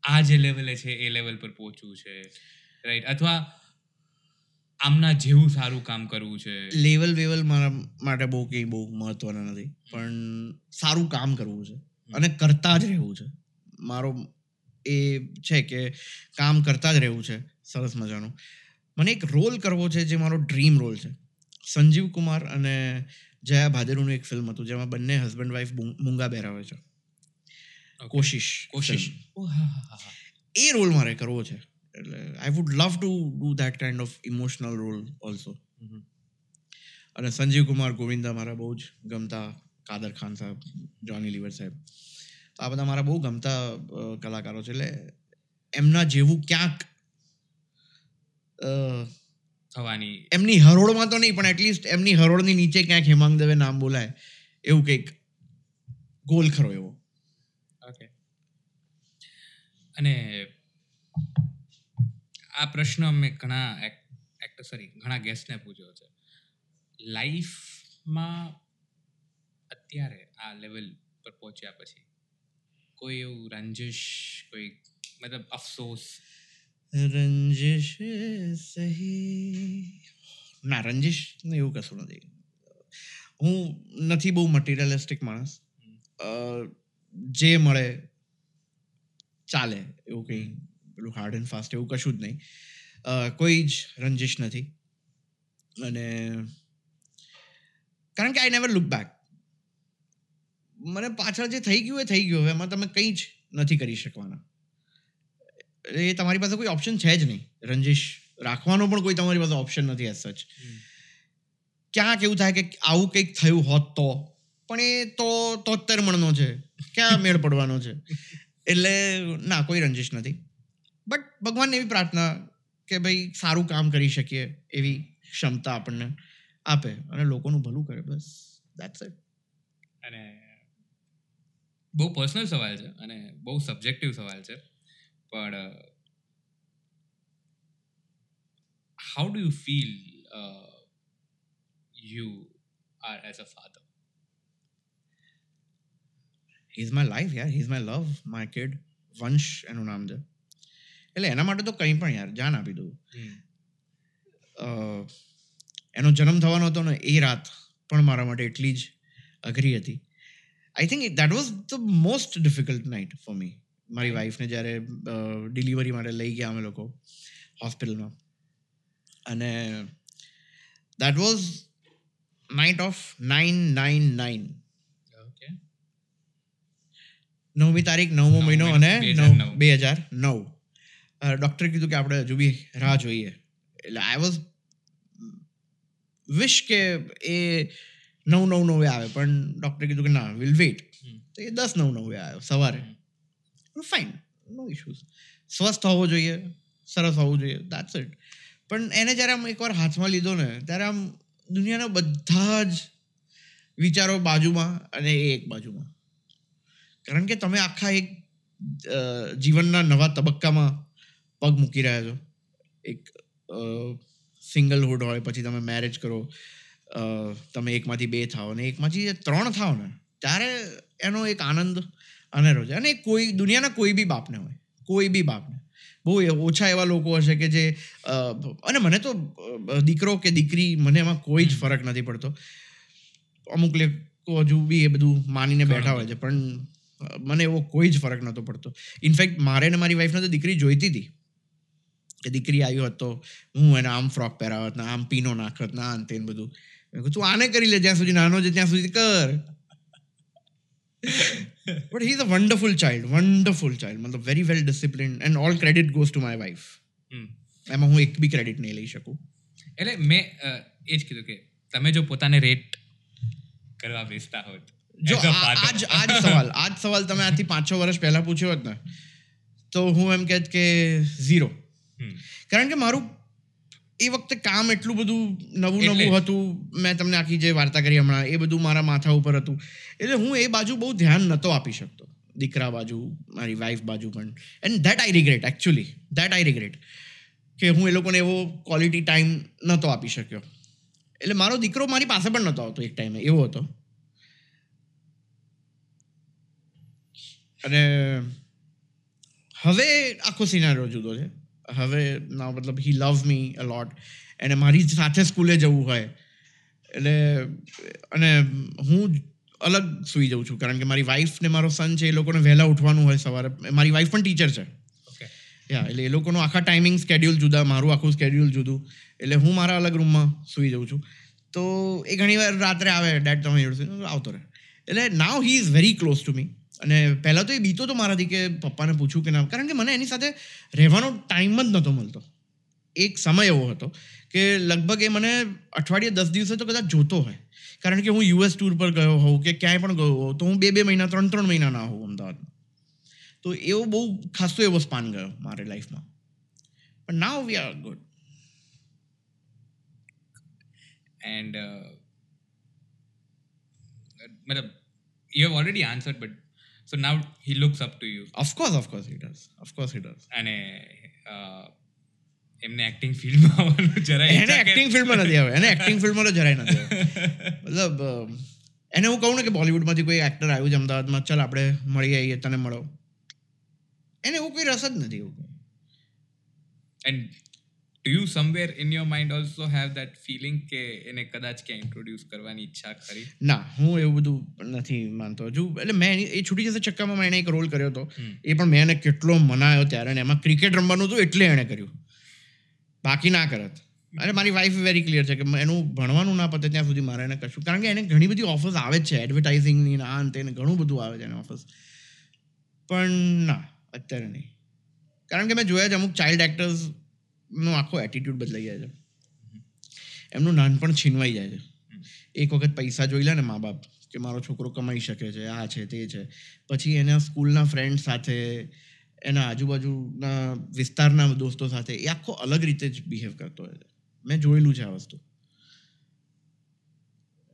આ જે લેવલે છે એ લેવલ પર પહોંચવું છે. રાઈટ અથવા આમના જેવું સારું કામ કરવું છે. લેવલ વેવલ મારા માટે બહુ કંઈ બહુ મહત્વના નથી. પણ સારું કામ કરવું છે. અને કરતા જ રહેવું છે. મારો એ છે કે કામ કરતા જ રહેવું છે. સરસ મજાનું. મને એક રોલ કરવો છે જે મારો ડ્રીમ રોલ છે. સંજીવ કુમાર અને જયા ભાદેરુનું એક ફિલ્મ હતું જેમાં બંને હસબન્ડ વાઈફ મૂંગા બેરાવે છે. કોશિશ કોશિશ. એ રોલ મારે કરવો છે. એટલે I would love to do that kind of emotional role also અને સંજીવ કુમાર ગોવિંદા મારા બહુ જ ગમતા કાદર ખાન સાહેબ જોની લીવર સાહેબ. તો આ બધા મારા બહુ ગમતા કલાકારો છે. એટલે એમના જેવું ક્યાંક થવાની એમની હરોળમાં તો નહીં પણ એટલીસ્ટ એમની હરોળની નીચે ક્યાંક હેમાંગ દવે નામ બોલાય એવું કંઈક ગોલ ખરો એવો. ઓકે અને આ પ્રશ્ન અમે ઘણા એક્ટર સોરી ઘણા ગેસ્ટને પૂછ્યો છે. લાઈફમાં અત્યારે આ લેવલ પર પહોંચ્યા પછી કોઈ એવું રંજિશ કોઈ મતલબ અફસોસ? રંજિશ સહી. ના રંજિશ ને એવું કશું નથી. હું નથી બહુ મટીરિયલિસ્ટિક માણસ. જે મળે ચાલે એવું કંઈ પેલું હાર્ડ એન્ડ ફાસ્ટ એવું કશું જ નહીં. કોઈ જ રંજિશ નથી. અને કારણ કે આઈ નેવર લુક બેક મને પાછળ જે થઈ ગયું એ થઈ ગયું. હવે એમાં તમે કંઈ જ નથી કરી શકવાના. એ તમારી પાસે કોઈ ઓપ્શન છે જ નહીં. રંજિશ રાખવાનો પણ કોઈ તમારી પાસે ઓપ્શન નથી એઝ સચ ક્યાંક એવું થાય કે આવું કંઈક થયું હોત તો. પણ એ તો તોતેર મણનો છે. ક્યાં મેળ પડવાનો છે? એટલે ના કોઈ રંજિશ નથી. બટ ભગવાનને એવી પ્રાર્થના કે ભાઈ સારું કામ કરી શકીએ એવી ક્ષમતા આપણને આપે અને લોકોનું ભલું કરે. બસ દેટ્સ ઇટ અને બહુ પર્સનલ સવાલ છે અને બહુ સબ્જેક્ટિવ સવાલ છે. પણ how do you feel you are as a father his my life યાર his my love my kid Vansh એનું નામ છે. એટલે એના માટે તો કંઈ પણ યાર જાન આપી દઉં. એનો જન્મ થવાનો હતો ને એ રાત પણ મારા માટે એટલી જ અઘરી હતી. I think that was the most difficult night for me મારી વાઈફને જ્યારે ડિલિવરી માટે લઈ ગયા અમે લોકો હોસ્પિટલમાં અને that was night of nine nine nine નવમી તારીખ નવમો મહિનો અને બે હજાર નવ ડૉક્ટરે કીધું કે આપણે હજુ બી રાહ જોઈએ. એટલે આઈ વોઝ વિશ કે એ નવ નવ નવે આવે પણ ડૉક્ટરે કીધું કે ના વિલ વેઇટ તો એ દસ નવ નવે આવ્યો સવારે. ફાઇન નો ઇશ્યુઝ સ્વસ્થ હોવો જોઈએ સરસ હોવું જોઈએ દેટ્સ ઇટ પણ એને જ્યારે આમ એકવાર હાથમાં લીધો ને ત્યારે આમ દુનિયાના બધા જ વિચારો બાજુમાં અને એ એક બાજુમાં. કારણ કે તમે આખા એક જીવનના નવા તબક્કામાં પગ મૂકી રહ્યા છો. એક સિંગલહુડ હોય પછી તમે મેરેજ કરો. તમે એકમાંથી બે થાઓ ને એકમાંથી ત્રણ થાઓ ને ત્યારે એનો એક આનંદ અનેરો છે. અને કોઈ દુનિયાના કોઈ બી બાપને હોય કોઈ બી બાપને. બહુ ઓછા એવા લોકો હશે કે જે અને મને તો દીકરો કે દીકરી મને એમાં કોઈ જ ફરક નથી પડતો. અમુક લોકો હજુ બી એ બધું માનીને બેઠા હોય છે પણ મને એવો કોઈ જ ફરક નહોતો પડતો. ઇનફેક્ટ મારે ને મારી વાઈફને તો દીકરી જોઈતી હતી. કે દીકરી આવી હોત તો હું એને આમ ફ્રોક પહેરાવત ને આમ પીનો નાખત ના અંતે બધું. મેં તું આને કરી લે જ્યાં સુધી નાનો છે ત્યાં સુધી કર. But he is a wonderful child wonderful child મતલબ very well discipline and all credit goes to my હમ. એમાં હું એક બી ક્રેડિટ નહીં લઈ શકું. એટલે મેં એ જ કીધું કે તમે જો પોતાને રેટ કરવા બેસતા હોત જો. આજ આજ સવાલ આજ સવાલ તમે આથી પાંચ છ વર્ષ પહેલા પૂછ્યો હોત ને તો હું એમ કહેત કે ઝીરો કારણ કે મારું એ વખતે કામ એટલું બધું નવું નવું હતું. મેં તમને આખી જે વાર્તા કરી હમણાં એ બધું મારા માથા ઉપર હતું. એટલે હું એ બાજુ બહુ ધ્યાન નહોતો આપી શકતો. દીકરા બાજુ મારી વાઈફ બાજુ પણ. And that I regret actually that I regret કે હું એ લોકોને એવો ક્વોલિટી ટાઈમ નહોતો આપી શક્યો. એટલે મારો દીકરો મારી પાસે પણ નહોતો આવતો એક ટાઈમે એવો હતો. અને હવે આખો સિનારો જુદો છે. હવે ના મતલબ હી લવ મી અલોટ એને મારી સાથે સ્કૂલે જવું હોય. એટલે અને હું અલગ સૂઈ જાઉં છું. કારણ કે મારી વાઈફ ને મારો સન છે એ લોકોને વહેલા ઉઠવાનું હોય સવારે. મારી વાઈફ પણ ટીચર છે. યા એટલે એ લોકોનો આખા ટાઈમિંગ સ્કેડ્યુલ જુદા મારું આખું સ્કેડ્યુલ જુદું. એટલે હું મારા અલગ રૂમમાં સૂઈ જાઉં છું. તો એ ઘણીવાર રાત્રે આવે ડેડ તમે આવતો રહે. એટલે now he is very close to me અને પહેલાં તો એ બીતો તો મારાથી કે પપ્પાને પૂછું કે ના, કારણ કે મને એની સાથે રહેવાનો ટાઈમ જ નહોતો મળતો. એક સમય એવો હતો કે લગભગ એ મને અઠવાડિયે દસ દિવસે તો કદાચ જોતો હોય. કારણ કે હું યુએસ ટૂર પર ગયો હોઉં કે ક્યાંય પણ ગયો હોઉં, તો હું બે બે મહિના, ત્રણ ત્રણ મહિના ના હોઉં અમદાવાદમાં તો એવો બહુ ખાસો એવો સ્પાન ગયો મારી લાઈફમાં પણ now we are good and મતલબ you have already answered but so now he looks up to you. Of course of course he does of course he does અને એમને એક્ટિંગ ફિલ્ડમાં આવવાનું જરા એને એક્ટિંગ ફિલ્ડમાં નથી આવે. એને એક્ટિંગ ફિલ્ડમાં તો જરાય નથી મતલબ એને હું કહું ને કે બોલિવૂડમાંથી કોઈ એક્ટર આવ્યું છે અમદાવાદમાં ચાલ આપણે મળી આવીએ તને મળો. એને એવું કોઈ રસ જ નથી એવું. કંઈ. And somewhere in somewhere mind your mind also feeling કે એને કદાચ ક્યાં ઇન્ટ્રોડ્યુસ કરવાની ઈચ્છા ખરી? ના હું એવું બધું નથી માનતો હજુ. એટલે મેં એ છૂટી જશે ચક્કામાં એણે એક રોલ કર્યો હતો. એ પણ મેં એને કેટલો મનાયો ત્યારે અને એમાં ક્રિકેટ રમવાનું હતું એટલે એણે કર્યું. બાકી ના કરત. અને મારી વાઈફ વેરી ક્લિયર છે કે એનું ભણવાનું ના પતે ત્યાં સુધી મારે એને કશું કારણ કે એને ઘણી બધી ઓફર્સ આવે જ છે એડવર્ટાઇઝિંગની ના આ ને ઘણું બધું આવે છે એને ઓફર્સ પણ ના અત્યારે નહીં. કારણ કે મેં જોયા છે અમુક ચાઇલ્ડ એક્ટર્સનો આખો એટીટ્યુડ બદલાઈ જાય છે. એમનું નાનપણ છીનવાઈ જાય છે. એક વખત પૈસા જોઈ લે ને મા બાપ કે મારો છોકરો કમાઈ શકે છે, આ છે, તે છે. પછી એના સ્કૂલના ફ્રેન્ડ સાથે, એના આજુબાજુના વિસ્તારના દોસ્તો સાથે એ આખો અલગ રીતે જ બિહેવ કરતો હોય છે. મેં જોયેલું છે આ વસ્તુ.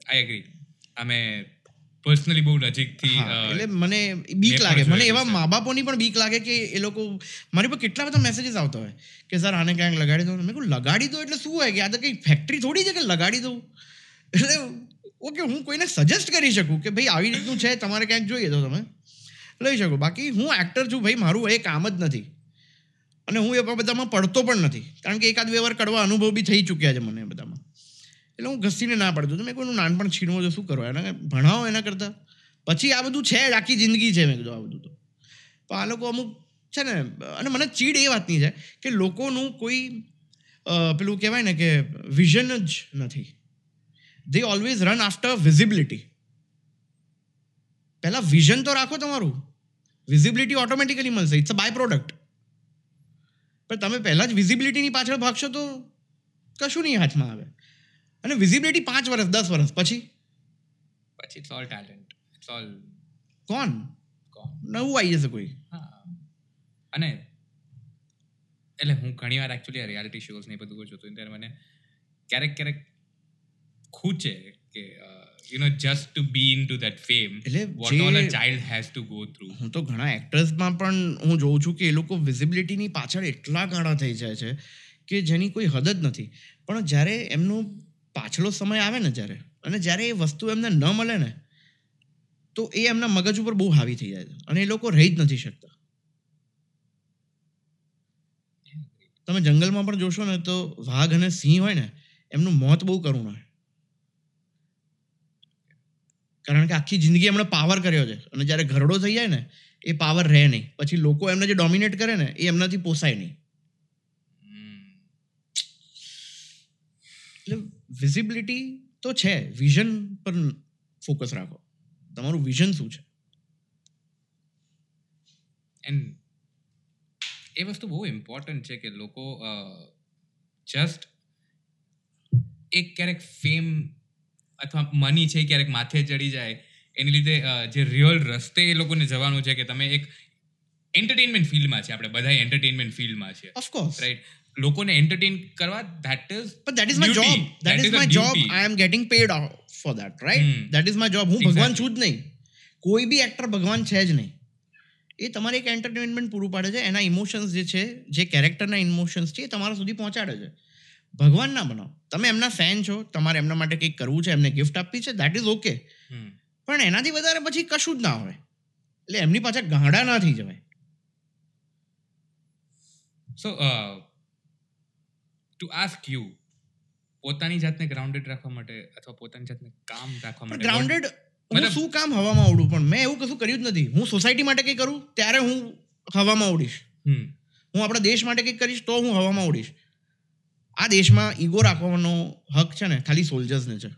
આઈ એગ્રી અમે પર્સનલી બહુ નજીકથી એટલે મને બીક લાગે. મને એવા મા બાપોની પણ બીક લાગે કે એ લોકો મારી પર કેટલા બધા મેસેજીસ આવતા હોય કે સર આને ક્યાંક લગાડી દો. મેં કહું લગાડી દો એટલે શું હોય? કે આ તો કંઈ ફેક્ટરી થોડી છે કે લગાડી દઉં? એટલે ઓકે હું કોઈને સજેસ્ટ કરી શકું કે ભાઈ આવી રીતનું છે તમારે ક્યાંક જોઈએ તો તમે. લઈ શકો. બાકી હું એક્ટર છું ભાઈ મારું એ કામ જ નથી. અને હું એ બધામાં પડતો પણ નથી. કારણ કે એકાદ બે વાર કડવા અનુભવ બી થઈ ચૂક્યા છે મને બધામાં. એટલે હું ઘસીને ના પાડતો. મેં કોઈનું નાનપણ છીનવો તો શું કરવા? એને ભણાવો એના કરતાં. પછી આ બધું છે આખી જિંદગી છે મેં કીધું આ બધું તો. પણ આ લોકો અમુક છે ને, અને મને ચીડ એ વાતની છે કે લોકોનું કોઈ પેલું કહેવાય ને કે વિઝન જ નથી. They always run after visibility પહેલાં વિઝન તો રાખો તમારું. વિઝિબિલિટી ઓટોમેટિકલી મળશે. ઇટ્સ અ બાય પ્રોડક્ટ પણ તમે પહેલાં જ વિઝિબિલિટીની પાછળ ભાગશો તો કશું નહીં હાથમાં આવે. અને વિઝિબિલિટી પાંચ વર્ષ દસ વર્ષ પછી? પછી it's all talent it's all કોણ? કોણ? નવું આવી જશે કોઈ. હા. અને એટલે હું ઘણી વાર એકચ્યુઅલી રિયાલિટી શોઝ ને બધું જોતો ત્યારે મને ક્યારેક ક્યારેક ખૂચે કે you know just to be in to that fame એટલે what all a child has to go through હું તો ઘણા એક્ટર્સમાં પણ હું જોઉં છું કે એ લોકો વિઝિબિલિટીની પાછળ એટલા ગાળા થઈ જાય છે કે જેની કોઈ હદ જ નથી. પણ જ્યારે એમનો પાછલો સમય આવે ને જ્યારે અને જ્યારે એ વસ્તુ એમને ન મળે ને તો એ એમના મગજ ઉપર બહુ હાવી થઈ જાય છે. અને એ લોકો રહી જ નથી શકતા. તમે જંગલમાં પણ જોશો ને તો વાઘ અને સિંહ હોય ને એમનું મોત બહુ કરુણ હોય. કારણ કે આખી જિંદગી એમણે પાવર કર્યો છે. અને જ્યારે ઘરડો થઈ જાય ને એ પાવર રહે નહીં. પછી લોકો એમને જે ડોમિનેટ કરે ને એ એમનાથી પોસાય નહીં. એટલે વિઝિબિલિટી તો છે વિઝન પર ફોકસ રાખો. તમારું વિઝન શું છે? એન્ડ એ વસ્તુ બહુ ઇમ્પોર્ટન્ટ છે કે લોકો જસ્ટ એક ક્યારેક ફેમ અથવા મની છે ક્યારેક માથે ચડી જાય. એની લીધે જે રિયલ રસ્તે એ લોકોને જવાનું છે કે તમે એક એન્ટરટેનમેન્ટ ફિલ્ડમાં છે. આપણે બધા એન્ટરટેનમેન્ટ ફિલ્ડમાં છે ઓફકોર્સ રાઈટ લોકોને એન્ટરટેન કરવા that is but that is my job that is my job I am getting paid for that right that is my job. હું ભગવાન છું જ નહીં. કોઈ બી એક્ટર ભગવાન છે જ નહીં. એ તમારે એક એન્ટરટેનમેન્ટ પૂરું પાડે છે. એના ઇમોશન્સ જે છે જે કેરેક્ટરના ઇમોશન્સ છે એ તમારા સુધી પહોંચાડે છે. ભગવાન ના બનાવો. તમે એમના ફેન છો. તમારે એમના માટે કંઈક કરવું છે એમને ગિફ્ટ આપવી છે દેટ ઇઝ ઓકે પણ એનાથી વધારે પછી કશું જ ના હોય. એટલે એમની પાછળ ગાંડા ના થઈ જવાય. સો ટુ આસ્ક યુ પોતાની જાતને ગ્રાઉન્ડેડ રાખવા માટે અથવા પોતાની જાતને કામ રાખવા માટે ગ્રાઉન્ડેડ મતલબ- શું કામ હવામાં ઉડું? પણ મેં એવું કશું કર્યું જ નથી. હું સોસાયટી માટે કંઈ કરું ત્યારે હું હવામાં ઉડીશ. હું આપણા દેશ માટે કંઈક કરીશ તો હું હવામાં ઉડીશ. આ દેશમાં ઈગો રાખવાનો હક છે ને ખાલી સોલ્જર્સને છે.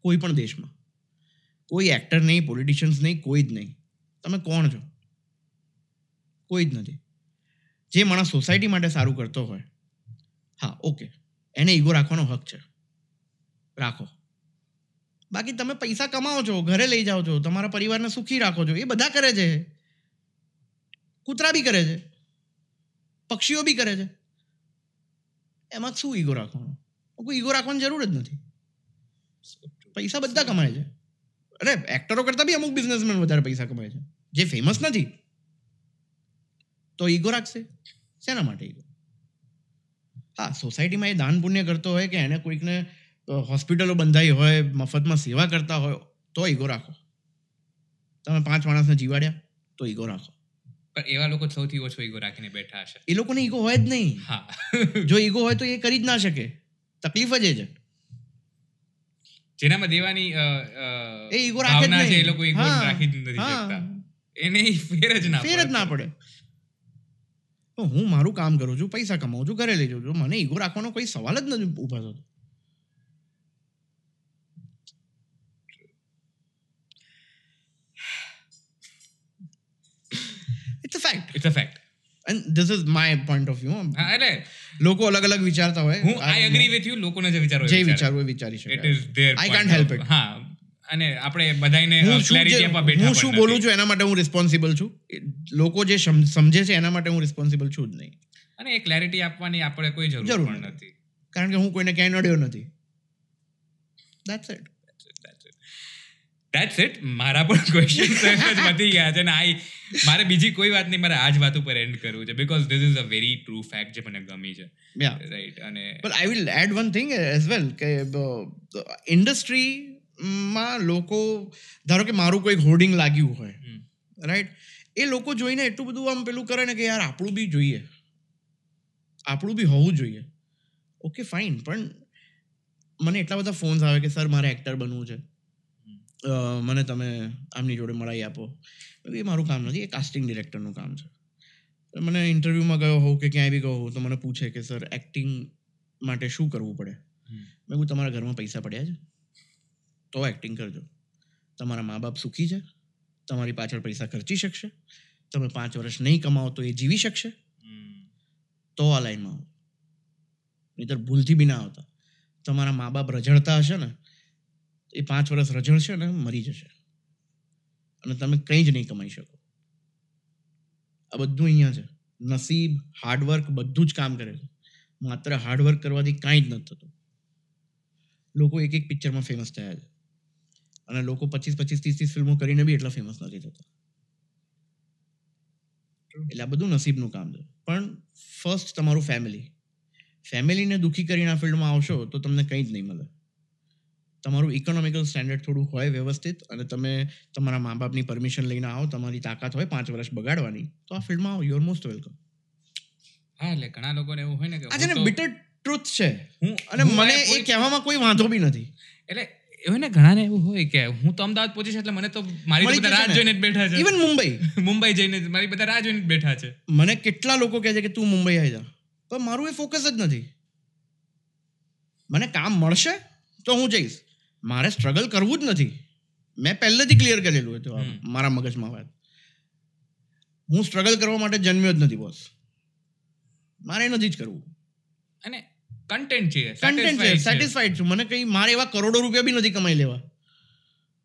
કોઈ પણ દેશમાં. કોઈ એક્ટર નહીં પોલિટિશિયન્સ નહીં કોઈ જ નહીં. તમે કોણ છો? કોઈ જ નથી. જે માણસ સોસાયટી માટે સારું કરતો હોય હા, ઓકે. એને ઈગો રાખવાનો હક છે. રાખો. બાકી તમે પૈસા કમાવો છો, ઘરે લઈ જાઓ છો, તમારા પરિવારને સુખી રાખો છો, એ બધા કરે છે. કૂતરા બી કરે છે. પક્ષીઓ બી કરે છે. એમાં શું ઈગો રાખવાનો? કોઈ ઈગો રાખવાની જરૂર જ નથી. પૈસા બધા કમાય છે. અરે એક્ટરો કરતાં બી અમુક બિઝનેસમેન વધારે પૈસા કમાય છે. જે ફેમસ નથી. તો ઈગો રાખશે? શેના માટે ઈગો? હા સોસાયટીમાં એ દાન પુણ્ય કરતો હોય કે એને કોઈકને હોસ્પિટલો બંધાઈ હોય મફતમાં સેવા કરતા હોય તો ઈગો રાખો. તમે પાંચ માણસને જીવાડ્યા તો ઈગો રાખો. પણ એવા લોકો સૌથી ઓછો ઈગો રાખીને બેઠા હશે. એ લોકોને ઈગો હોય જ નહીં. હા. જો ઈગો હોય તો એ કરી જ ના શકે. તકલીફ જ એ છે. જેનામાં દેવાની એ ઈગો રાખે જ નહીં એ લોકો ઈગો રાખી જ નથી. શકતા. એને ફેર જ ના ફેર જ ના પડે. તો હું મારું કામ કરું છું પૈસા કમાઉં છું ઘરે લઈ જાઉં છું. મને ઈગો રાખવાનો કોઈ સવાલ જ નથી ઊભા થતો. It's a fact it's a fact and this is my point of view એટલે લોકો અલગ અલગ વિચારતા હોય. હું આઈ એગ્રી વિથ યુ લોકોને જે વિચારો જે વિચારવું એ વિચારી ઇટ ઇઝ શકે there I can't help it હા. અને આપણે બધાને ક્લેરિટી આપવા બેઠા હું શું બોલું છું એના માટે હું રિસ્પોન્સિબલ છું? લોકો જે સમજે છે એના માટે હું રિસ્પોન્સિબલ છું જ નહીં. અને એ ક્લેરિટી આપવાની આપણે કોઈ જરૂર પણ નથી. કારણ કે હું કોઈને ક્યાંય નડ્યો નથી. ધેટ્સ ઇટ ધેટ્સ ઇટ મારા પણ ક્વેશ્ચન જ વધી ગયા છે ને આઈ મારે બીજી કોઈ વાત નહીં મારે આ જ વાત ઉપર એન્ડ કરવું છે. Because this is a very true fact જે મને ગમી છે. રાઈટ અને I will add one thing as well કે ઇન્ડસ્ટ્રીમાં લોકો ધારો કે મારું કોઈ હોર્ડિંગ લાગ્યું હોય રાઈટ એ લોકો જોઈને એટલું બધું આમ પેલું કરે ને કે યાર આપણું બી જોઈએ. આપણું બી હોવું જોઈએ. ઓકે ફાઇન પણ મને એટલા બધા ફોન્સ આવે કે સર મારે એક્ટર બનવું છે. મને તમે આમની જોડે મળાવી આપો. મેં એ મારું કામ નથી એ કાસ્ટિંગ ડિરેક્ટરનું કામ છે. મને ઇન્ટરવ્યૂમાં ગયો હોઉં કે ક્યાંય બી ગયો હોઉં તો મને પૂછે કે સર એક્ટિંગ માટે શું કરવું પડે? મેં કહું તમારા ઘરમાં પૈસા પડ્યા છે? તો એક્ટિંગ કરજો. તમારા મા બાપ સુખી છે? તમારી પાછળ પૈસા ખર્ચી શકશે? તમે પાંચ વર્ષ નહીં કમાવો તો એ જીવી શકશે? તો આ લાઈનમાં આવો. નહીતર ભૂલથી બી ના આવતા. તમારા મા બાપ રઝળતા હશે ને એ પાંચ વર્ષ રઝળશે ને મરી જશે. અને તમે કંઈ જ નહીં કમાઈ શકો. આ બધું અહીંયા છે. નસીબ હાર્ડવર્ક બધું જ કામ કરે છે. માત્ર હાર્ડવર્ક કરવાથી કાંઈ જ નથી થતું. લોકો એક એક પિક્ચરમાં ફેમસ થયા છે. અને લોકો પચીસ પચીસ ત્રીસ ત્રીસ ફિલ્મો કરીને બી એટલા ફેમસ નથી થતા. એટલે આ બધું નસીબનું કામ છે. પણ ફર્સ્ટ તમારું ફેમિલી ફેમિલીને દુઃખી કરીને આ ફિલ્ડમાં આવશો તો તમને કંઈ જ નહીં મળે. તમારું ઇકોનોમિકલ સ્ટેન્ડર્ડ થોડું હોય વ્યવસ્થિત અને તમે તમારા મા બાપની પરમિશન લઈને આવો તમારી તાકાત હોય પાંચ વર્ષ બગાડવાની તો આ ફિલ્ડમાં આવો. યુઆર મોસ્ટ વેલકમ હા એટલે ઘણા લોકોને એવું હોય ને કે આ છે હું બિટર ટ્રુથ છે. હું અને મને એ કહેવામાં કોઈ વાંધો બી નથી. એટલે એવું ને ઘણાને એવું હોય કે હું તો અમદાવાદ પહોંચીશ એટલે મને તો મારી બધા રાહ જોઈને બેઠા છે. ઇવન મુંબઈ? મુંબઈ જઈને મારી બધા રાહ જોઈને બેઠા છે. મને કેટલા લોકો કહે છે કે તું મુંબઈ આવી જા. પણ મારું એ ફોકસ જ નથી. મને કામ મળશે તો હું જઈશ. મારે સ્ટ્રગલ કરવું જ નથી. મેં પહેલેથી ક્લિયર કરેલું હતું મારા મગજમાં વાત. હું સ્ટ્રગલ કરવા માટે જન્મ્યો જ નથી બોસ મારે નથી જ કરવું. અને કન્ટેન્ટ છે કન્ટેન્ટ છે સેટિસ્ફાઈડ છું. મને કંઈ મારે એવા કરોડો રૂપિયા બી નથી કમાઈ લેવા.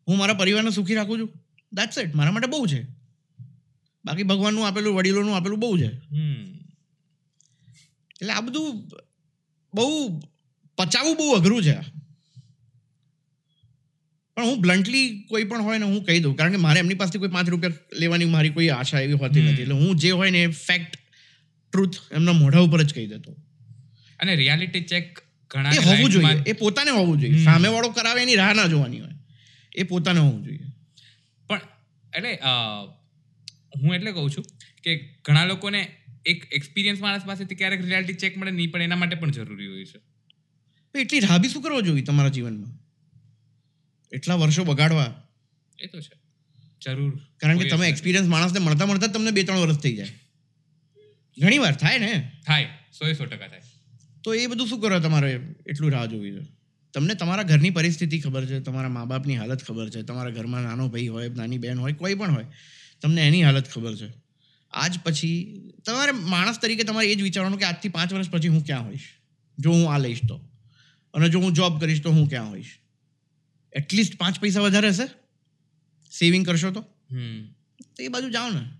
હું મારા પરિવારને સુખી રાખું છું. દેટ્સ ઇટ મારા માટે બહુ છે. બાકી ભગવાનનું આપેલું વડીલોનું આપેલું બહુ છે. એટલે આ બધું બહુ પચાવવું બહુ અઘરું છે. પણ હું બ્લન્ટલી કોઈ પણ હોય ને હું કહી દઉં. કારણ કે મારે એમની પાસેથી કોઈ પાંચ રૂપિયા લેવાની મારી કોઈ આશા એવી હોતી નથી. એટલે હું જે હોય ને એ ફેક્ટ ટ્રુથ એમના મોઢા ઉપર જ કહી દેતો. અને રિયાલિટી ચેક ઘણા એ હોવું જોઈએ. એ પોતાને હોવું જોઈએ. સામેવાળો કરાવે એની રાહ ના જોવાની હોય. એ પોતાને હોવું જોઈએ. પણ એટલે હું એટલે કહું છું કે ઘણા લોકોને એક એક્સપિરિયન્સ માણસ પાસેથી ક્યારેક રિયાલિટી ચેક મળે નહીં પણ એના માટે પણ જરૂરી હોય છે. એટલી રાબી શું કરવો જોઈએ તમારા જીવનમાં? એટલા વર્ષો બગાડવા. એ તો છે. જરૂર. કારણ કે તમે એક્સપિરિયન્સ માણસને મળતા મળતા તમને બે ત્રણ વર્ષ થઈ જાય. ઘણી વાર થાય ને? થાય. સો એ સો ટકા થાય. તો એ બધું શું કરવા તમારે એટલું રાહ જોવી છે. તમને તમારા ઘરની પરિસ્થિતિ ખબર છે તમારા મા બાપની હાલત ખબર છે તમારા ઘરમાં નાનો ભાઈ હોય નાની બહેન હોય કોઈ પણ હોય તમને એની હાલત ખબર છે. આજ પછી તમારે માણસ તરીકે તમારે એ જ વિચારવાનું કે આજથી પાંચ વર્ષ પછી હું ક્યાં હોઈશ? જો હું આ લઈશ તો. અને જો હું જોબ કરીશ તો હું ક્યાં હોઈશ? એટલીસ્ટ પાંચ પૈસા વધારે હશે? સેવિંગ કરશો તો? હમ. તો એ બાજુ જાઓ ને.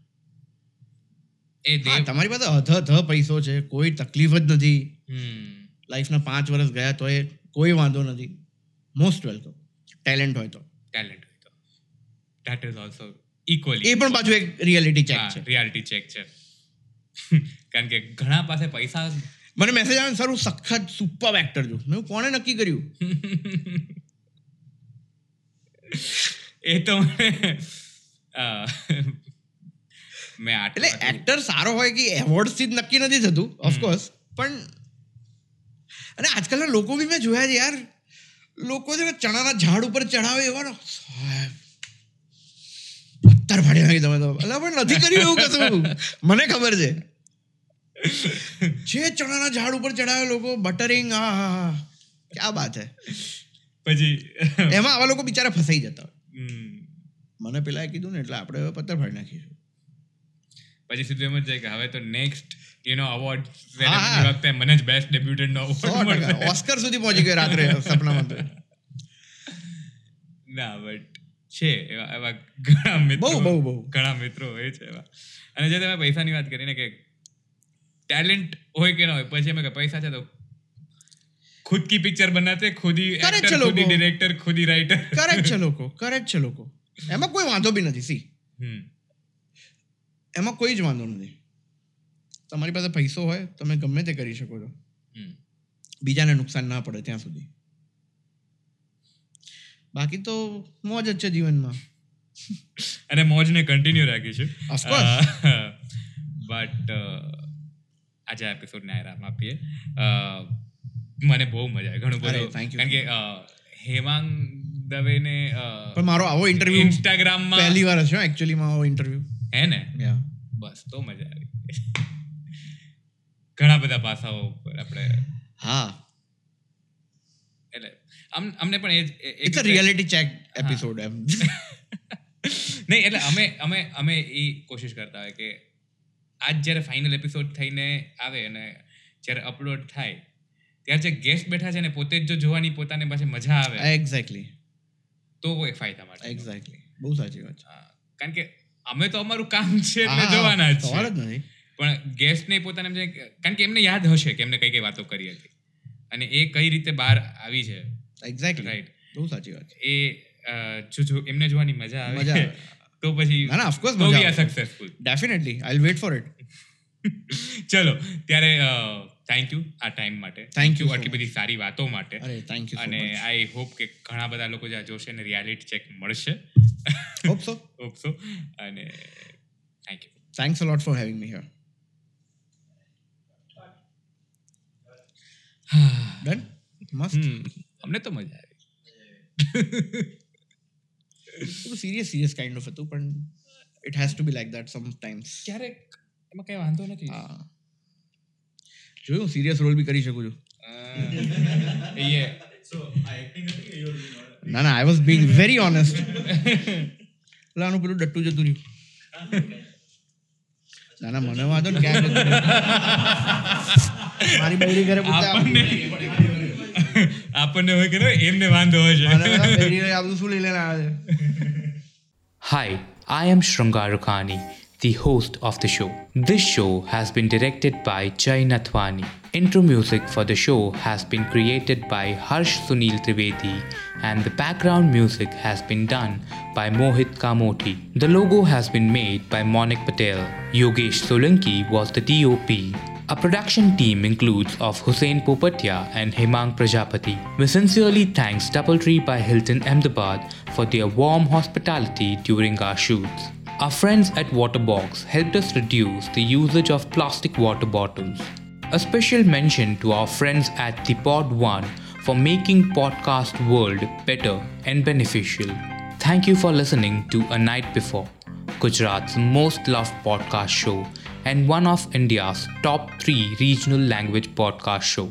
એ તમારી પાસે અધ અધ પૈસો છે કોઈ તકલીફ જ નથી. લાઈફના પાંચ વર્ષ ગયા તો એ કોઈ વાંધો નથી. મોસ્ટ વેલકમ ટેલેન્ટ હોય તો. ટેલેન્ટ હોય તો. ધેટ ઇઝ ઓલસો ઇક્વલી એ પણ પાછું એક રિયાલિટી ચેક છે. રિયાલિટી ચેક છે. કારણ કે ઘણા પાસે પૈસા મને મેસેજ આવે સર હું સખત સુપર એક્ટર છું મેં કોણે નક્કી કર્યું? એ તો મેં એટલે એક્ટર સારો હોય કે એવોર્ડ્સથી જ નક્કી નથી થતું? ઓફકોર્સ પણ અને આજકાલના લોકો બી મેં જોયા છે યાર. લોકો છે ચણાના ઝાડ ઉપર ચડાવે એવાનો. પથ્થર ફાડી નાખી તમે તો. એટલે પણ નથી કર્યું એવું કશું. મને ખબર છે. જે ચણાના ઝાડ ઉપર ચડાવે લોકો બટરિંગ આ હા હા ક્યાં બાત હે? પછી એમાં આવા લોકો બિચારા ફસાઈ જતા મને પેલા કીધું ને એટલે આપણે હવે પથ્થર ફાડી નાખીશું. પછી સીધું એમ જ જાય કે હવે તો નેક્સ્ટ યુનો અવોર્ડ વખતે મને જ બેસ્ટ ડેબ્યુટન્ટનો અવોર્ડ મળશે. સુધી પહોંચી ગયો રાત્રે સપનામાં તો ના બટ છે એવા એવા ઘણા મિત્રો. બહુ બહુ બહુ. ઘણા મિત્રો હોય છે એવા. અને જે તમે પૈસાની વાત કરીને કે ટેલેન્ટ હોય કે ના હોય પછી એમ કે પૈસા છે તો ખુદ કી પિક્ચર બનાતે ખુદ હી એક્ટર ખુદ ડિરેક્ટર ખુદ રાઇટર કરેક્ટ છે લોકો કરેક્ટ છે લોકો. એમાં કોઈ વાંધો બી નથી સી હમ. એમાં કોઈ જ વાંધો નથી. તમારી પાસે પૈસો હોય તમે ગમે તે કરી શકો છો. બીજાને નુકસાન ના પડે ત્યાં સુધી. બાકી તો મોજ જ છે જીવનમાં. અને મોજને કન્ટિન્યુ રાખીશું છે. Course. બટ આજે એપિસોડને આરામ આપીએ. મને બહુ મજા આવી. ઘણું બધું કારણ કે હેમાંગ દવેને પણ મારો આવો ઇન્ટરવ્યુ ઇન્સ્ટાગ્રામમાં પહેલી વાર હશે એકચ્યુઅલીમાં આવો ઇન્ટરવ્યુ હે ને? બસ તો મજા આવી. ઘણા બધા પાસાઓ ઉપર આપણે હા. એટલે આમ અમને પણ એ it's a reality check episode એમ. નહીં એટલે અમે અમે અમે એ કોશિશ કરતા હોય કે આજ જ્યારે ફાઇનલ એપિસોડ થઈને આવે અને જ્યારે અપલોડ થાય ત્યારે જે ગેસ્ટ બેઠા છે ને પોતે જ જો જોવાની પોતાને પાસે મજા આવે એક્ઝેક્ટલી તો કોઈ ફાયદા માટે એક્ઝેક્ટલી બહુ સાચી વાત છે. કારણ કે અમે તો અમારું કામ છે એટલે જવાના જ છે. નથી. પણ ગેસ્ટને પોતાને એમ છે કારણ કે એમને યાદ હશે કે એમને કઈ કઈ વાતો કરી હતી. અને એ કઈ રીતે બહાર આવી છે. એક્ઝેક્ટલી રાઈટ બહુ સાચી વાત છે. એ જો જો એમને જોવાની મજા આવે મજા તો પછી ના ના ઓફકોર્સ મજા successful definitely I wait for it ચલો ત્યારે થેન્ક યુ આ ટાઈમ માટે. થેન્ક યુ આટલી બધી સારી વાતો માટે. અરે થેન્ક યુ અને આઈ હોપ કે ઘણા બધા લોકો જ્યાં જોશે ને રિયાલિટી ચેક મળશે. હોપ સો હોપ સો અને thank you thanks a lot for having me here done મસ્ત અમને તો મજા આવી. સિરિયસ સિરિયસ કાઇન્ડ ઓફ હતું પણ it has to be like that sometimes ક્યારેક એમાં કઈ વાંધો નથી. હા. જોયું? સિરિયસ રોલ બી કરી શકું છું. ના ના I was being very honest લાનું પેલું ડટ્ટું જતું રહ્યું. ના ના મને વાંધો ને ક્યાં મારી બૈરી ઘરે આપણને આપણને હોય કે નહીં, એમને વાંધો હોય છે આ બધું શું લઈ લેના આવે છે? Hi, I am Shrangar Rukhani, the host of the show. This show has been directed by Jay Nathwani. Intro music for the show has been created by Harsh Sunil Trivedi and the background music has been done by Mohit Kamoti. The logo has been made by Monik Patel. Yogesh Solanki was the DOP. A production team includes of Hussein Popatia and Hemang Prajapati. We sincerely thanks Doubletree by Hilton Ahmedabad for their warm hospitality during our shoots. Our friends at Waterbox helped us reduce the usage of plastic water bottles. A special mention to our friends at the Pod One for making podcast world better and beneficial. Thank you for listening to A Night Before, Gujarat's most loved podcast show and one of India's top 3 regional language podcast show.